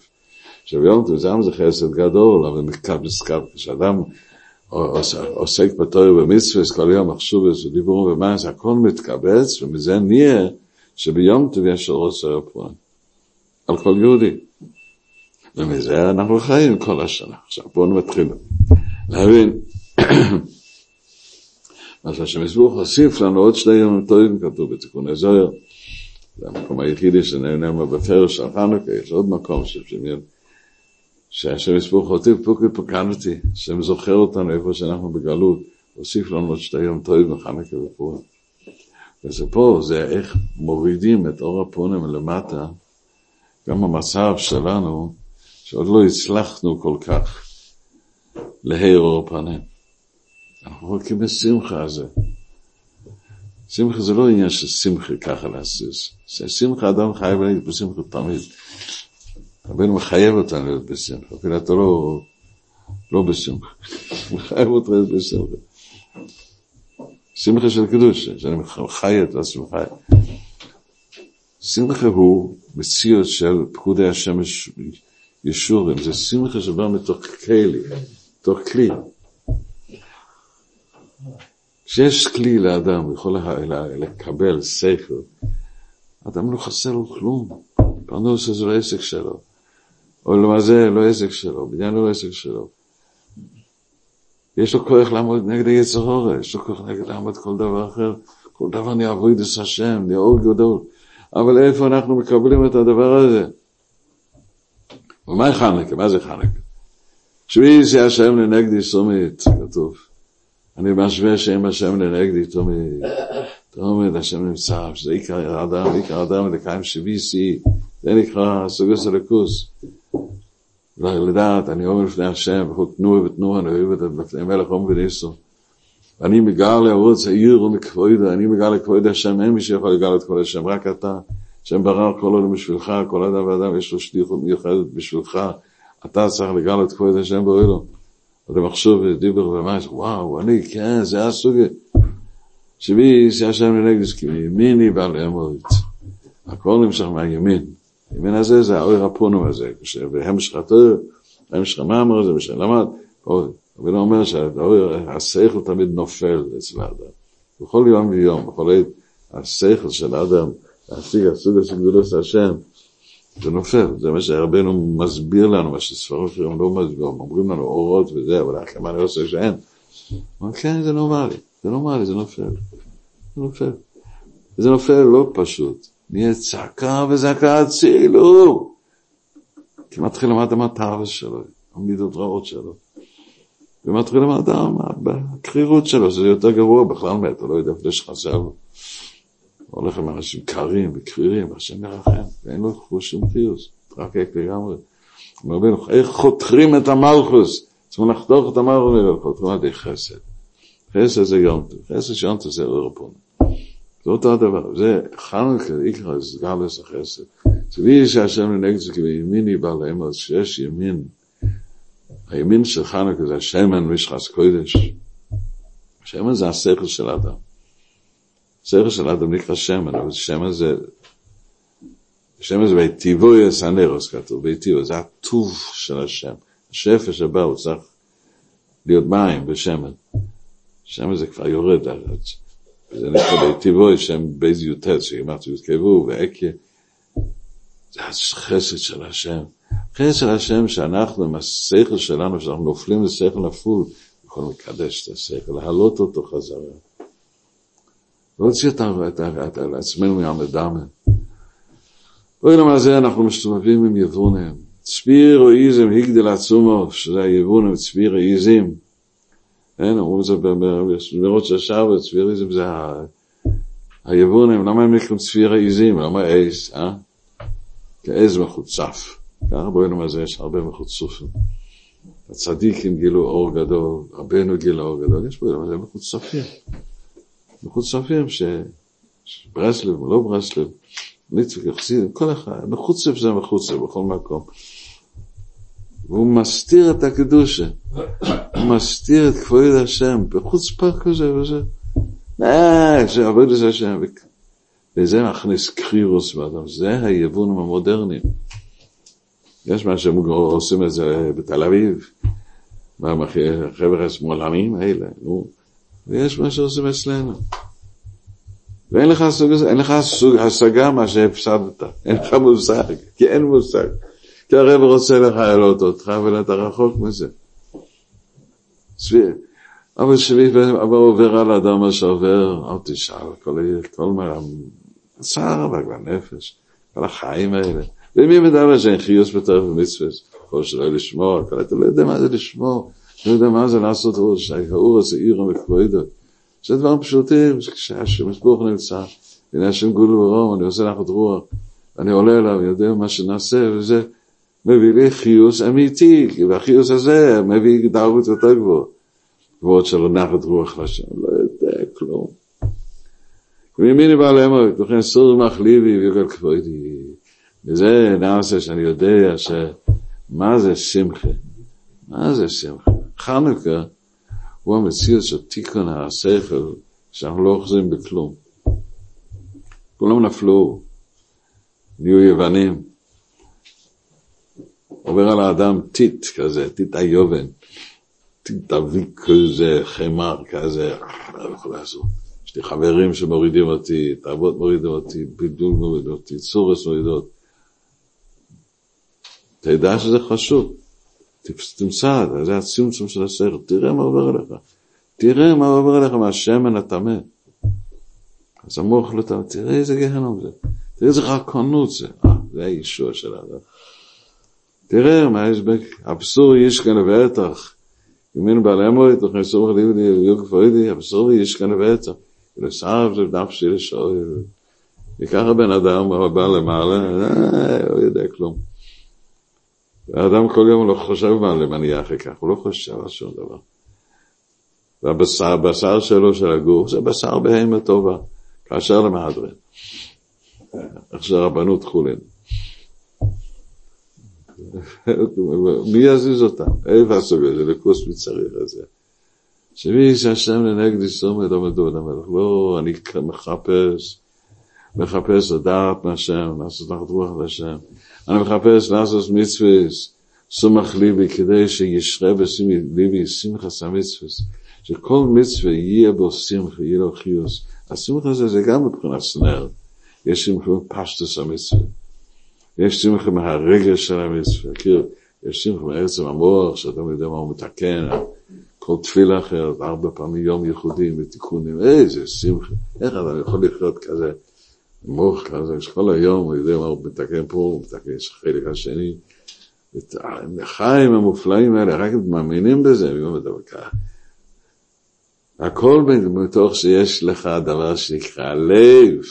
עכשיו יום טוב זה זה חסד גדול, אבל נזכר, כשאדם עוסק בתור במצווה, כל יום מחשוב איזה דיבור ומה, זה הכל מתקבץ, ומזה נהיה שביום טוב יש רוצה רפואה. על כל יהודי. ומזה אנחנו חיים כל השנה. עכשיו בואו נתחיל להבין. מה שהשם יסבוך הוסיף לנו עוד שני ימים טובים, כתוב בתיקוני זוהר. זה המקום היחידי שנהנה בפרש של חנוכה, יש עוד מקום שבשמיון. שהשם יסבוך הוסיף פוקי פוקנתי, השם זוכר אותנו איפה שאנחנו בגלות, הוסיף לנו עוד שתי יום טובים בחנוכה ופורים. וזה פה, זה איך מורידים את אור הפונים למטה, גם המצב שלנו, שעוד לא הצלחנו כל כך להעיר אור פנים. אנחנו רחוקים בשמחה הזה. שמחה זה לא עניין של שמחה ככה להסיס. שמחה אדם חייב להיות בשמחה תמיד. רבנו מחייב אותנו להיות בשמחה, אפילו אתה לא, לא בשמחה. מחייב אותך להיות בשמחה. שמחה של קדוש, שאני חי את השמחה. שמחה הוא מציאות של פקודי השמש ישורים, זה שמחה שבא מתוך כלי, מתוך כלי. כשיש כלי לאדם, הוא יכול לקבל שכל, אדם לא חסר לו כלום. פרנוס זה לא עסק שלו. או למה זה לא עסק שלו, בניין לא עסק שלו. יש לו כוח לעמוד נגד היצר הורה, יש לו כוח נגד לעמוד כל דבר אחר, כל דבר נהיה אבוידס השם, נהיה אור גדול. אבל איפה אנחנו מקבלים את הדבר הזה? ומה חנקה? מה זה חנקה? שמי זה השם לנגדי סומית, כתוב. אני משווה שם השם לנגדי תומית. תומית השם נמצא, שזה עיקר האדם, עיקר האדם לקיים שבי שיא. זה נקרא סוגוס הלכוס. לדעת, אני אומר לפני השם, אני אוהב את זה לפני מלך עום וניסו. ואני מגר לערוץ העיר ומכבוד, אני מגר לכבוד השם, אין מי שיכול לגר את כל השם, רק אתה, השם ברר כל עולם בשבילך, כל אדם ואדם יש לו שליחות מיוחדת בשבילך, אתה צריך לגר את כבוד השם באוהלו. אתה מחשוב ודיבר ומייס, וואו, אני, כן, זה הסוגי. שבי, השם לנגדס, כי מימיני בעל אמורית. הכל נמשך מהימין. הימין הזה זה האור הפונום הזה, והמשך התור, המשך המאמר הזה, ושל למד, אבל הוא אומר שהשכל תמיד נופל אצל האדם. בכל יום ויום, בכל עת, השכל של האדם, להשיג הסוג של גדולת השם, זה נופל, זה מה שהרבנו מסביר לנו, מה שספרות שלנו לא מסביר, אומרים לנו אורות וזה, אבל כמה אני עושה שאין. אבל כן, זה נורמלי, זה נורמלי, זה נופל. זה נופל. זה נופל לא פשוט. נהיה צעקה וזעקה הצילו. כי מתחיל למד המטרס שלו, המידות רעות שלו. ומתחיל למד הקרירות שלו, שזה יותר גרוע בכלל מת, לא יודע איפה יש חסר. הולך עם אנשים קרים וקרירים, השם מרחם, ואין לו שום חיוס, מתרקק לגמרי. אומר, איך חותכים את המלכוס? צריכים לחתוך את המלכוס, חותכים על ידי חסד. חסד זה יום טוב, חסד שיום טוב זה אורפון. זה אותו הדבר, זה חנוכה, איקרא, זה גלס החסד. זה בי שהשם לנגד זה כבימיני בא לאמר, שיש ימין. הימין של חנוכה זה השמן משחס קודש. השמן זה השכל של האדם. שכל של אדם נקרא שמן, אבל שמן זה, שמן זה ביטיבו יסנרוס כתוב, ביטיבו, זה הטוב של השם. השפע שבא הוא צריך להיות מים בשמן. שמן זה כבר יורד. וזה נקרא ביטיבו, שם בייז יוטט, שאימצו יתקבו, ואקיה. זה החסד של השם. חסד של השם שאנחנו, עם השכל שלנו, שאנחנו נופלים לשכל נפול, יכולים לקדש את השכל, להעלות אותו חזרה. להוציא את עצמנו ים לדמה. בעולם הזה אנחנו מסתובבים עם יבונים. צביר או איזם הגדל עצומו, שזה היבונים, צביר או איזים. כן, אמרו את זה במירות של השבת, צביר איזם זה היבונים, למה הם נקראים צביר העיזים? למה עז, אה? כי עז מחוצף. ככה בעולם הזה יש הרבה מחוצפים. הצדיקים גילו אור גדול, רבנו גילה אור גדול, יש בעולם הזה מחוצפים. מחוצפים ש... ברסלב או לא ברסלב, ליצוויק, יחסידים, כל אחד, מחוצף זה מחוצף בכל מקום. והוא מסתיר את הקדושה, הוא מסתיר את כבוד השם, בחוצפה כזה וזה. אה, זה עבוד את השם. וזה מכניס קרירוס באדם, זה היבונים המודרניים. יש מה שהם עושים את זה בתל אביב, החבר'ה השמאלנים האלה, נו, ויש מה שעושים אצלנו. ואין לך סוג, אין לך סוג השגה מה שהפסדת, אין לך מושג, כי אין מושג. כי הרב רוצה לחיילות אותך ואתה רחוק מזה. אבל שבי עובר על אדם מה שעובר, אל תשאל, כל, כל מה, צער בנפש, כל החיים האלה. ומי מדבר שאין חיוס בתוך ומצווה, כל שלא לשמור, אתה לא יודע מה זה לשמור, לא יודע מה זה לעשות ראש, האור הזה עיר המקבוידו. זה דברים פשוטים, כשהשם ברוך נמצא, הנה השם גול ורום, אני עושה לך את רוח, אני עולה אליו, יודע מה שנעשה, וזה מביא לי חיוס אמיתי, והחיוס הזה מביא דרגות יותר גבוהות. גבוהות של נחת רוח לשם, לא יודע כלום. ומימיני בעל אמות, לכן סור מחליבי ויגל כבודי. וזה נעשה שאני יודע ש... מה זה שמחה? מה זה שמחה? חנוכה הוא המציאות של תיקון השכל, שאנחנו לא אוחזים בכלום. כולם נפלו, נהיו יוונים. עובר על האדם טיט כזה, טיט היובן. דביק כזה, חמר כזה, לא יכול לעשות. יש לי חברים שמורידים אותי, תאוות מורידים אותי, בידול מוריד אותי, צורס מוריד אותי. תדע שזה חשוב. תמצא, זה הצמצום של השכל, תראה מה עובר עליך. תראה מה עובר עליך מהשמן הטמא. אז המוח לא טמא, תראה איזה גהנום זה. תראה איזה רקונות זה. אה, זה הישוע של האדם. תראה מה יש באבסור יש כאן בטח. ימין בעלי אמורית, תוכן סורך ליבדי, יוק פרידי, אבסור יש כאן בטח. ולסער זה נפשי לשאול. וככה בן אדם בא למעלה, אה, הוא יודע כלום. האדם כל יום לא חושב מה למניע אחרי כך, הוא לא חושב על שום דבר. והבשר הבשר שלו, של הגוף, זה בשר בהמה טובה, כאשר למהדרין. איך זה רבנות חולין. מי יזיז אותם? איפה הסוג הזה? לכוס מצריך הזה. שמי שהשם לנגד יסום את עמדו את המלך. לא, אני מחפש, מחפש לדעת מהשם, לעשות לך רוח לשם. אני מחפש לעשות מצווה, סומך ליבי, כדי שישרה בסימי ליבי שמחה סמצווה. שכל מצווה יהיה בו שמחה, יהיה לו חיוס. השמחה הזה זה גם מבחינת סנר. יש שמחה בפשטוס המצווה. יש שמחה מהרגש של המצווה. כאילו, יש שמחה מעצם המוח, שאתה יודע מה הוא מתקן, כל תפילה אחרת, ארבע פעמים יום ייחודים ותיקונים, איזה שמחה. איך אתה יכול לחיות כזה, מוח כזה, שכל היום הוא יודע מה הוא מתקן פה, הוא מתקן את החלק השני. החיים המופלאים האלה, רק מאמינים בזה. הכל מתוך שיש לך דבר שנקרא לב.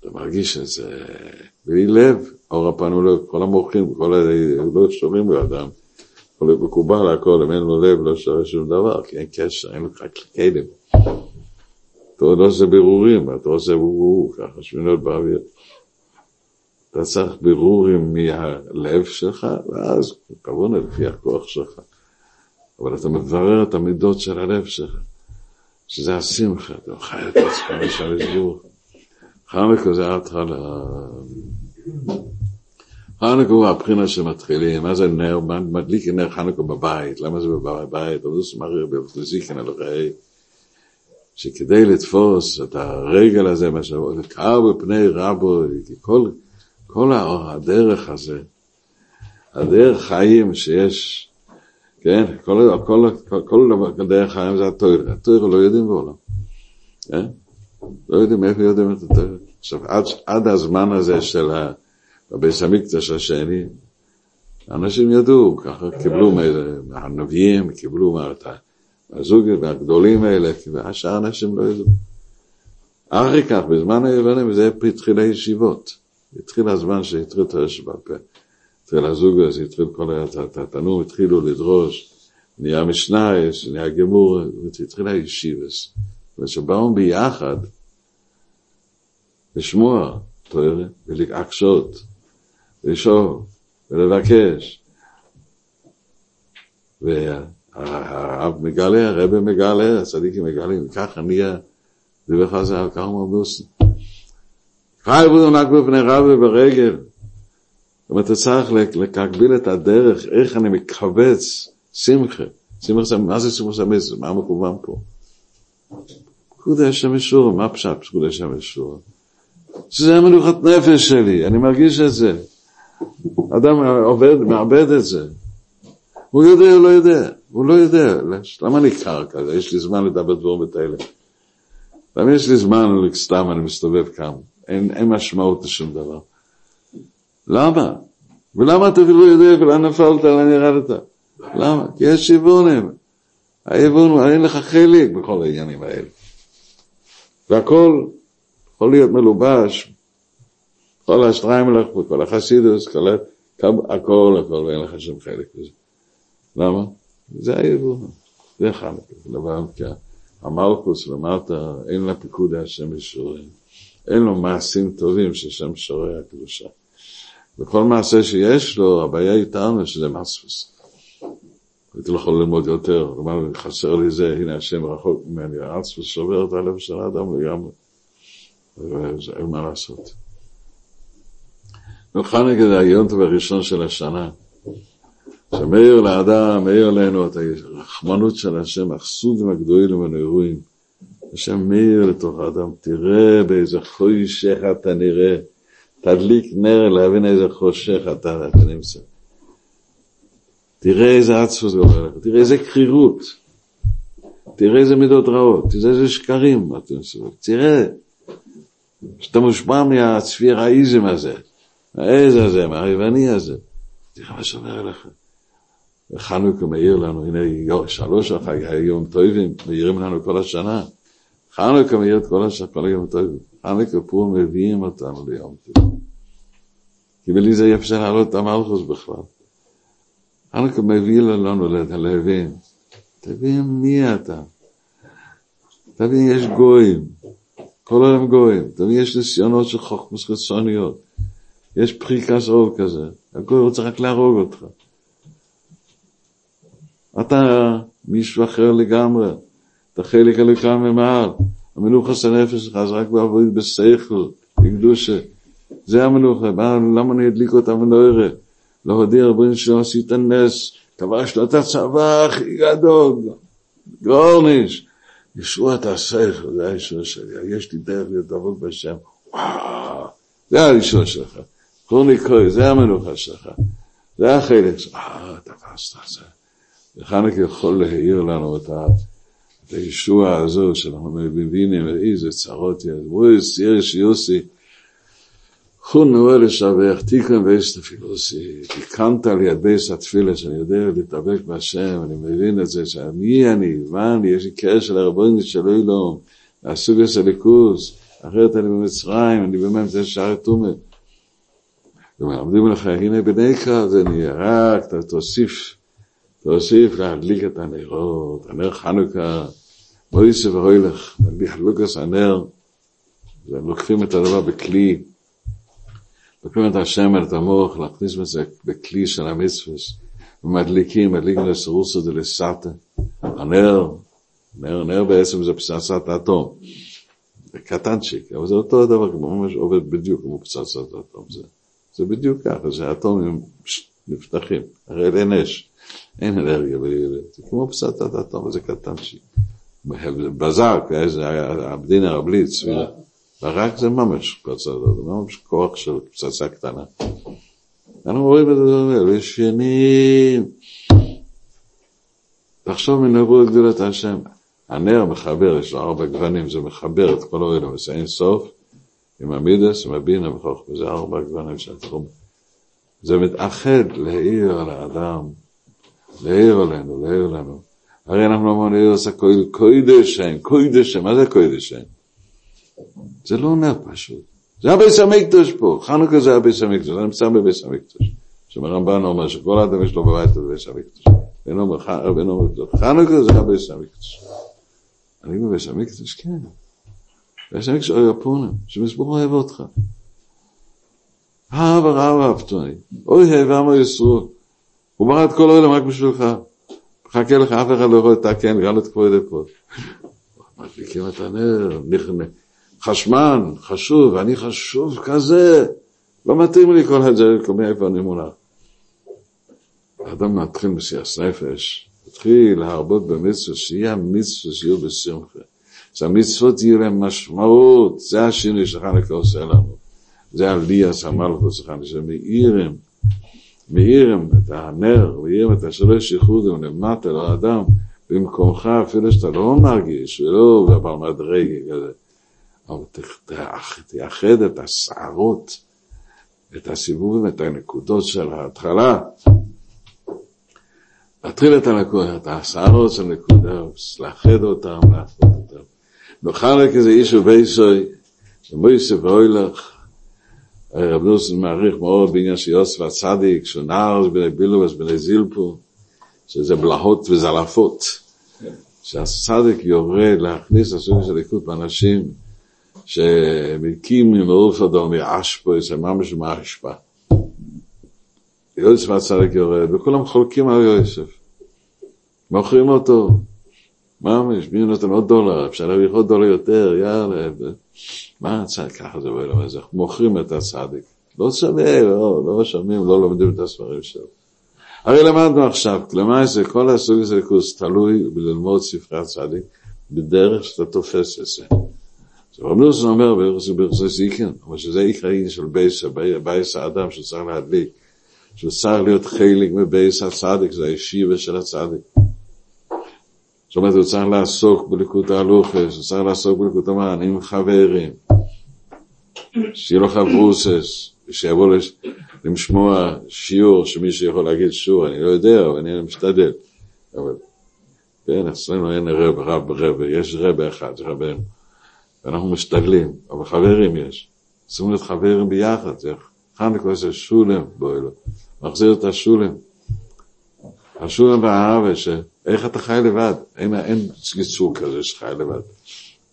אתה מרגיש את זה בלי לב, אור הפנו לו, כל המוחים, כל ה... לא. יכול להיות מקובל הכל, אם אין לו לב לא שווה שום דבר, כי אין קשר, אין לך כלים. אתה לא עושה בירורים, אתה עושה בירור, ככה שמינות באוויר. אתה צריך בירורים מהלב שלך, ואז כמובן לפי הכוח שלך. אבל אתה מברר את המידות של הלב שלך. שזה השמחה, אתה חי את עצמך לשם ברוך. חנוכה זה ההתחלה. חנוכה הוא הבחינה שמתחילים, מה זה נר, מדליק נר חנוכה בבית, למה זה בבית? אבל זה מריר בפזיקין על החיי. שכדי לתפוס את הרגל הזה, מה שאומר, קר בפני רבו, כל, כל הדרך הזה, הדרך חיים שיש כן, כל, כל, כל, כל דרך חיים זה התויר, התויר לא יודעים בעולם, כן? לא יודעים איפה יודעים את התויר. עכשיו, עד, עד הזמן הזה של, ה, בביס המקדש השני, אנשים ידעו, ככה קיבלו מהנביאים, קיבלו מהזוגים, מהגדולים האלה, והשאר אנשים לא ידעו. אחרי כך, בזמן היוונים, זה התחיל הישיבות. התחיל הזמן שהתחיל את הרשת בפה. התחיל הזוג הזה, התחיל כל התנור, התחילו לדרוש, נהיה משנה, נהיה גמור, התחיל הישיבס. ושבאו ביחד לשמוע תואר ולהקשות, לשאול ולבקש. והרב מגלה, הרב מגלה, הצדיקים מגלים, ככה נהיה דברי חז"ל, ככה מרדוסי. חי עבודו נק בפני רבי ברגל. זאת אומרת, אתה צריך להגביל את הדרך, איך אני מכווץ שמחה. שמחה, מה זה שמחה סמס? מה מכוון פה? פקודי השם ישור, מה פשט פקודי השם ישור? שזה מנוחת נפש שלי, אני מרגיש את זה. אדם עובד, מאבד את זה. הוא יודע, הוא לא יודע, הוא לא יודע. למה אני קר כזה? יש לי זמן לדבר דברים כאלה. למה יש לי זמן, סתם אני מסתובב כאן. אין, אין משמעות לשום דבר. למה? ולמה אתה לא יודע ולאן נפלת, לאן ירדת? למה? כי יש יבונים. היבון, אין לך חלק בכל העניינים האלה. והכל יכול להיות מלובש, כל השטריימלך וכל החסידוס, כל הכל, הכל, ואין לך שום חלק בזה. למה? זה היבון. זה. דבר, כי המלכוס למטה, אין לה פיקוד השם ישורים. אין לו מעשים טובים ששם שורר הקדושה. וכל מעשה שיש לו, הבעיה איתנו שזה מספוס. הייתי לא יכול ללמוד יותר, למה חסר לי זה, הנה השם רחוק ממני, האצפוס שובר את הלב של האדם לגמרי. אין מה לעשות. חנוכה זה היום הראשון של השנה. שמאיר לאדם, מאיר לנו את הרחמנות של השם, החסודים הגדולים והנעורים. השם מאיר לתוך האדם, תראה באיזה חושך אתה נראה, תדליק נר להבין איזה חושך אתה, אתה נמצא. תראה איזה עצפוס גומר לך, תראה איזה קרירות, תראה איזה מידות רעות, תראה איזה שקרים, תראה, שאתה מושפע מהצפיראיזם הזה, מהאיזה הזה, מהיווני הזה, תראה מה שאומר לך. חנוכה מאיר לנו, הנה שלוש היום טובים, מאירים לנו כל השנה. חנוכה מאיר את כל השנה, כל היום טובים. חנוכה פה מביאים אותנו ליום טוב. כי בלי זה אי אפשר להעלות את המלכוס בכלל. חנוכה מביא לנו להבין, תבין מי אתה. תבין, יש גויים, כל העולם גויים, תבין, יש ניסיונות של חוכמוס חיצוניות, יש פריקס רוב כזה, הגוי רוצה רק להרוג אותך. אתה מישהו אחר לגמרי, אתה חלק הלקה ממעל, המנוחס הנפש שלך זה רק בעבוד בשכל, בקדושה. זה המנוחה, למה אני אדליק אותה מנוירה? להודיע רבונו שלא עשית נס, כבש לו את הצבא הכי גדול, גורניש. ישוע את השכל, זה הישוע שלי, יש לי דרך להיות עבוד בשם, וואו, זה הישוע שלך. קורני כוי, זה המנוחה שלך, זה החלק שלך, אה, תפסת את זה. וחנק יכול להעיר לנו את הישוע הזו, שאנחנו מבינים איזה צרות יש. בואי, יש יוסי, חון נורא לשבח, תיקן ואיש תפילוסי, תיקנת על יד בייס התפילה, שאני יודע להתאבק בהשם, אני מבין את זה, שמי אני, מה אני, יש לי קשר לרבונית של אילום, הסוג הזה ליכוס, אחרת אני במצרים, אני באמת זה שער תומה. ומלמדים לך, הנה בניקה, זה נהיה רק, תוסיף, תוסיף להדליק את הנרות, הנר חנוכה, מויסה ואוילך, להדליק לוקס הנר, והם לוקחים את הדבר בכלי, לוקחים את השמן, את המוח, להכניס בזה בכלי של המצווס, ומדליקים, מדליקים לסירוסו דלסטה, הנר, נר, נר בעצם זה פצצת אטום, זה קטנצ'יק, אבל זה אותו דבר, כמו ממש עובד בדיוק כמו פצצת אטום, זה, זה בדיוק ככה, זה אטומים נפתחים, הרי אין אש, אין אנרגיה, כמו פצצת אטום, זה קטנצ'יק. בזק, הבדינר הבליץ, ברק זה ממש פצצה, זה ממש כוח של פצצה קטנה. אנחנו רואים את זה, יש ישנים. תחשוב מנבוא גדולת השם. הנר מחבר, יש לו ארבע גוונים, זה מחבר את כל העולם, זה אין סוף, עם המידס, עם הבינה וחוכמה, זה ארבע גוונים של התחום. זה מתאחד להעיר על האדם, להעיר עלינו, להעיר עלינו. הרי אנחנו אומרים להעיר עושה קוידש שם, קוידש שם, מה זה קוידש שם? זה לא אומר פשוט. זה הביס המקדוש פה, חנוכה זה הביס המקדוש, זה נמצא בביס המקדוש. שמרמב"ן אומר שכל אדם יש לו בבית את ביס המקדוש. ואין אומר חנוכה זה הביס המקדוש. אני בביס המקדוש, כן. ביס המקדוש אוי הפונים, שמסבור אוהב אותך. אהב הרב אהבתוני, אוי אהב עמו ישרו. הוא ברא את כל העולם רק בשבילך. מחכה לך, אף אחד לא יכול לתקן, גם את כבוד פה. מדליקים את הנר, חשמן, חשוב, אני חשוב כזה. לא מתאים לי כל את זה, מאיפה אני מונח. האדם מתחיל מסיעס נפש, מתחיל להרבות במצווה, שיהיה המצווה שיהיו בשמחה. שהמצוות יהיו להם משמעות, זה השינוי שחנקה עושה לנו. זה עליאס המלכות שחנקה, שמאירים, מאירים את הנר, מאירים את השלוש ייחודים למטה לאדם, במקומך אפילו שאתה לא מרגיש, ולא אבל מדרגה כזה. אבל תאחד את השערות, את הסיבובים, את הנקודות של ההתחלה. להתחיל את הנקודות, את השערות של נקודות, לאחד אותם, לאחד אותם. נוכל כזה איש ובייסוי, ומויסף ואוילך, רב נוסן מעריך מאוד בעניין של יוסף הצדיק, שהוא נער בני בילובס, בני זילפו, שזה בלהות וזלפות. שהצדיק יורד להכניס לסוג של ליקוד באנשים שמקים ממעוף אדום מאשפו, זה ממש מאשפה. יוסף הצדיק יורד, וכולם חולקים על יוסף. מוכרים אותו. ממש, מי נותן עוד דולר, אפשר להביא עוד דולר יותר, יאללה. מה הצדיק, ככה זה בעולם הזה, מוכרים את הצדיק. לא שווה, לא, לא שומעים, לא לומדים את הספרים שלו. הרי למדנו עכשיו, למעשה כל הסוג הזה קורס תלוי בללמוד ספרי הצדיק בדרך שאתה תופס את זה. רב נוסון אומר ברחסי זיקן, אבל שזה עיקר העניין של בייס, בייס האדם שצריך להדליק, שצריך להיות חלק מבייס הצדיק, זה הישיבה של הצדיק. זאת אומרת, הוא צריך לעסוק בליקוד ההלוכס, הוא צריך לעסוק בליקוד המן עם חברים, שיהיה לו חברוסס, שיבוא לשמוע שיעור שמישהו יכול להגיד שיעור, אני לא יודע, אבל אני משתדל. אבל כן, אצלנו אין רב, רב, רב, יש רב אחד, רבנו. ואנחנו משתדלים, אבל חברים יש. צריכים להיות חברים ביחד, זה חנוכה זה שולם בואלו, מחזיר את השולם. השולם והאהבה, איך אתה חי לבד? אין, אין גיצור כזה שחי לבד.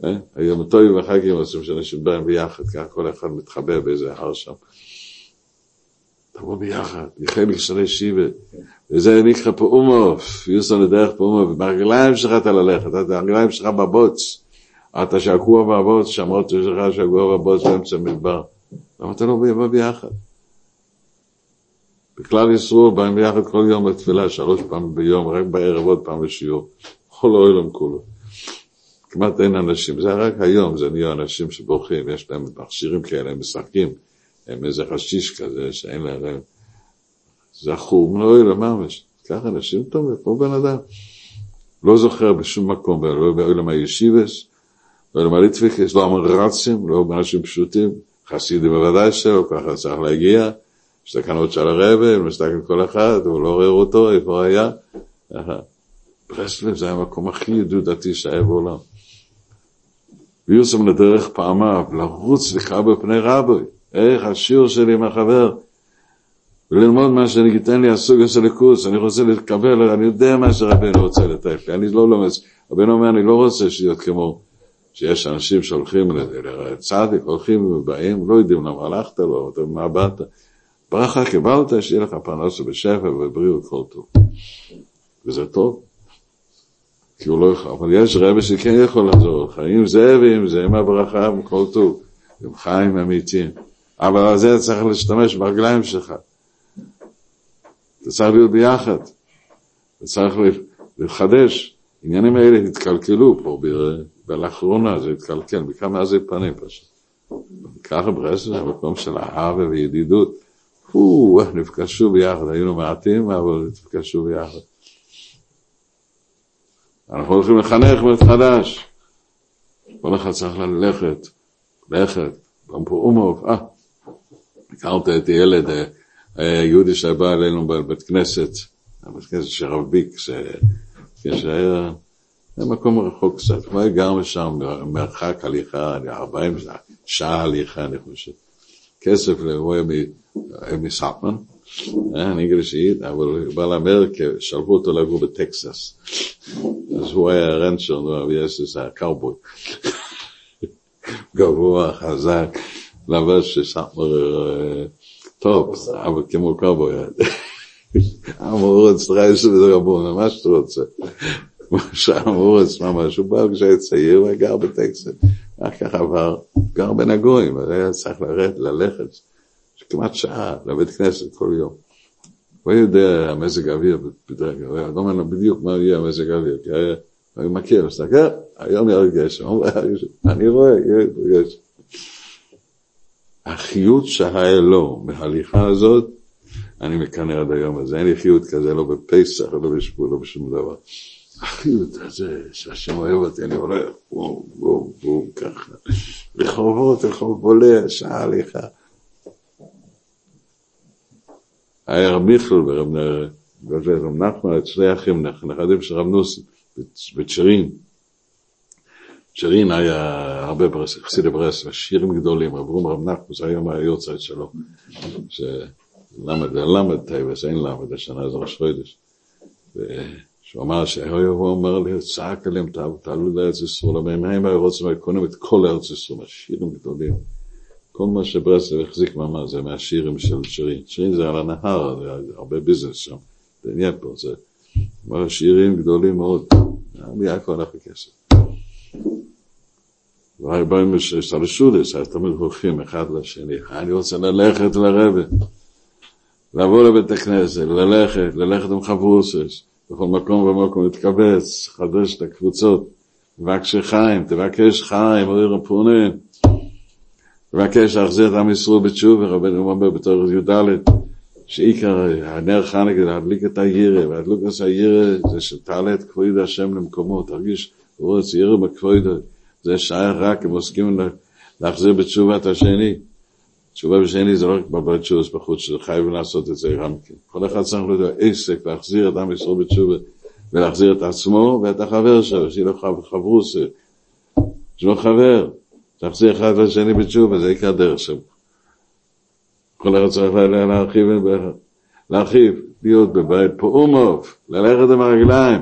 אה? היום טוב וחגים עושים שאנשים באים ביחד, ככה כל אחד מתחבא באיזה הר שם. תבוא ביחד, יחל של שיבה. וזה נקרא פאומוף, יוסו לדרך פאומוף, ברגליים שלך אתה ללכת, אתה הרגליים שלך בבוץ. אתה שקוע בבוץ, שמות שלך שקוע בבוץ באמצע המדבר. למה אתה לא בא ביחד? בכלל ישראל באים ביחד כל יום לתפילה, שלוש פעמים ביום, רק בערב עוד פעם לשיעור. כל העולם כולו. כמעט אין אנשים, זה רק היום, זה נהיה אנשים שבורחים, יש להם מכשירים כאלה, הם משחקים. הם איזה חשיש כזה שאין להם, זכור מנועי ממש, ככה אנשים טובים, כמו בן אדם. לא זוכר בשום מקום, לא בעולם הישיבס, לא בעולם הליטפיקס, לא אמרצים, לא באנשים פשוטים, חסידים בוודאי שלא, ככה צריך להגיע, יש תקנות של הוא מסתכל כל אחד, הוא לא רואה אותו, איפה היה. ברסלב זה היה המקום הכי ידידותי שהיה בעולם. ויוסם לדרך פעמיו, לרוץ לקרוא בפני רבי. איך השיעור שלי עם החבר, וללמוד מה שאני אתן לי הסוג הזה לקורס, אני רוצה לקבל, אני יודע מה שרבנו רוצה לתת לי, אני לא לומד, רבנו אומר, אני לא רוצה להיות כמו, שיש אנשים שהולכים לצדיק, הולכים ובאים, לא יודעים למה הלכת לו, לא, מה באת, ברכה קיבלת, שיהיה לך פרנסה בשפע ובריאות כל טוב. וזה טוב. כי הוא לא יכול, אבל יש רבי שכן יכול לעזור לך, אם זה ואם זה, עם הברכה, עם כל טוב, עם חיים אמיתיים. אבל על זה צריך להשתמש ברגליים שלך. אתה צריך להיות ביחד. אתה צריך לחדש. העניינים האלה התקלקלו פה, ולאחרונה זה התקלקל, בכמה עזי פנים פשוט. ככה ברסלב, המקום של אהבה וידידות. הו, נפגשו ביחד, היינו מעטים, אבל נפגשו ביחד. אנחנו הולכים לחנך מחדש. כל אחד צריך ללכת, ללכת, פומוב, אה, הכרת את ילד, אה, היה יהודי שבא אלינו בבית כנסת, בבית כנסת של רב ביק, כשהיה במקום רחוק קצת, הוא גר שם, מרחק הליכה, 40 שעה הליכה, אני חושב. כסף, הוא היה מסאטמן, אני גרשית, אבל הוא בא לאמריקה, שלחו אותו לגור בטקסס. אז הוא היה רנצ'ר, ויש איזה קאובוי. גבוה, חזק, לבש סאטמר טוב, אבל כמו קאובוי. אמורץ, רייס וזה רבון, מה שאתה רוצה. אמורץ ממש, הוא בא כשהיה צעיר, הוא היה גר בטקסס. אחר כך עבר, גר בין הגויים, היה צריך לרדת, ללכת. כמעט שעה לבית כנסת כל יום. הוא יודע המזג האוויר בדרך כלל, הוא לא אומר לו בדיוק מה יהיה המזג האוויר, כי היה, הוא מכיר, מסתכל, היום ירד גשם, אני רואה, ירד גשם. החיות שהיה לו מההליכה הזאת, אני מקנא עד היום הזה, אין לי חיות כזה, לא בפסח, לא בשבוע, לא בשום דבר. החיות הזה, שהשם אוהב אותי, אני הולך, בום, בום, בום, ככה, רחובות, רחוב בולע, שעה הליכה. היה רב מיכל ורב נחמן, שני אחים, נכדים של רב נוסי, בצ'רין. צ'רין היה הרבה ברס, חסידי ברס, שירים גדולים, רב רום רב נחמן, זה היום היורצייט שלו. למד, למד טייבס, אין למד, השנה זה ראש חודש. שהוא אמר שהוא אומר לי, צעק עליהם, תעלו לארץ ישראל, אבל הם היו רוצים לקונם את כל ארץ ישראל, השירים גדולים. כל מה שברסלב החזיק ממש זה מהשירים של שירים. שירים זה על הנהר, זה הרבה ביזנס שם, בעניין פה, זה שירים גדולים מאוד, מיעקו הלך הכסף. והיו באים סלשודס, היה תמיד הולכים אחד לשני, אני רוצה ללכת לרבה, לבוא לבית הכנסת, ללכת, ללכת עם חברוסס, בכל מקום ומקום להתקבץ, חדש את הקבוצות, תבקש חיים, תבקש חיים, אוי רפונן. מבקש להחזיר את עם ישראל בתשובה, רבנו אומר בתור י"ד, שעיקר הנר חנק זה להדליק את הירא, והדלוק את הירא זה שתעלה את כבוד השם למקומו, תרגיש, רוצה ירא בכבוד, זה שייך רק אם עוסקים להחזיר בתשובה את השני. תשובה בשני זה לא רק בבית בחוץ, שחייבים לעשות את זה גם כן. כל אחד צריך להיות עסק להחזיר את עם ישראל בתשובה, ולהחזיר את עצמו ואת החבר שלו, שיהיה לו חברוס, יש לו חבר. תחזיר אחד לשני בתשובה, זה עיקר דרך שם. כל אחד צריך להרחיב, להרחיב, להיות בבית פאומוב, ללכת עם הרגליים.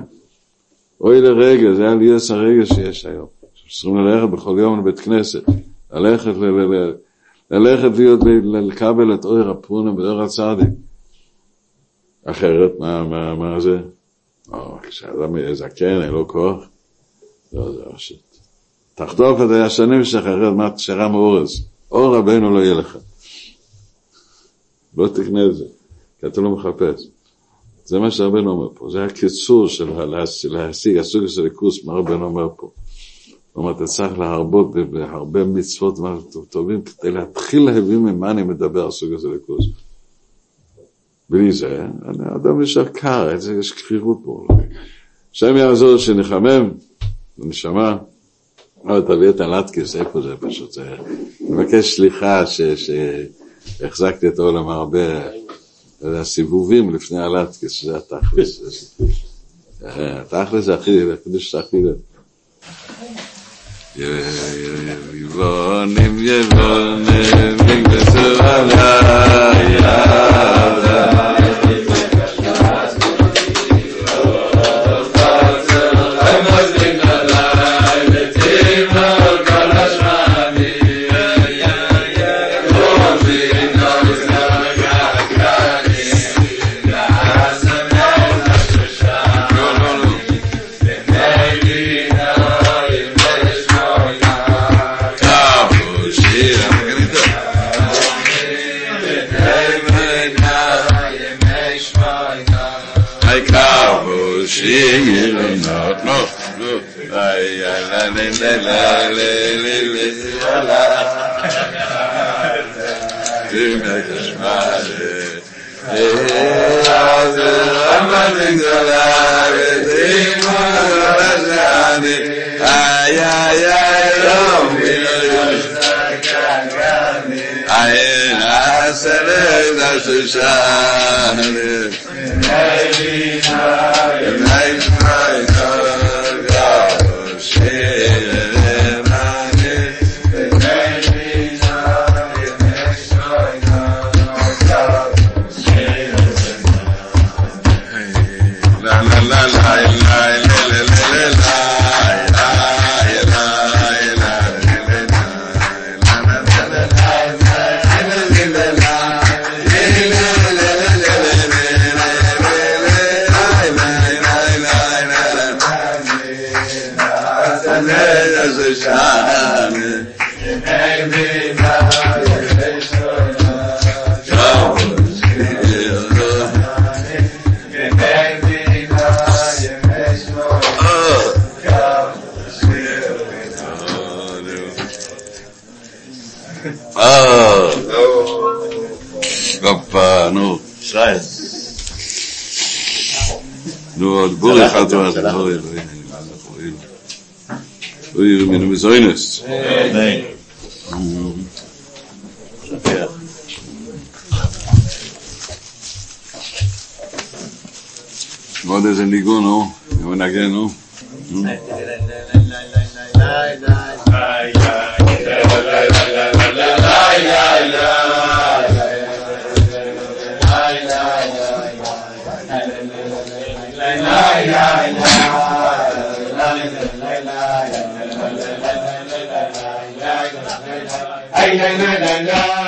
אוי לרגע, זה עליית הרגע שיש היום. צריכים ללכת בכל יום לבית כנסת, ללכת, ללכת להיות, לקבל את אור הפונה ואור הצדיק. אחרת, מה, מה, מה זה? או, כשאדם זקן, אין לו כוח. לא, זה פשוט. תחטוף את השנים שלך, אחרת מה תשארה מאורז. אור רבנו לא יהיה לך. לא תקנה את זה, כי אתה לא מחפש. זה מה שרבנו אומר פה, זה הקיצור של להשיג, הסוג של הכוס, מה רבנו אומר פה. הוא אומר, אתה צריך להרבות בהרבה מצוות טובים כדי להתחיל להבין ממה אני מדבר, הסוג הזה לכוס. בלי זה, האדם נשאר קר, יש קרירות פה. השם יעזור שנחמם, נשמה. אבל תביא את הלטקס, איפה זה פשוט? זה... אני מבקש סליחה שהחזקתי את העולם הרבה, הסיבובים לפני הלטקס, שזה התכלס. התכלס זה הכי, הקדוש הכי... Yeah, Yevonim, Big I שלום דששן די היידיש היידיש אא גב נו שריי נו דבורי חתואר דבורי אני מען קורים אויב מיניס איינס ניין וואדר זנדיג נו ווען אגען נו la la la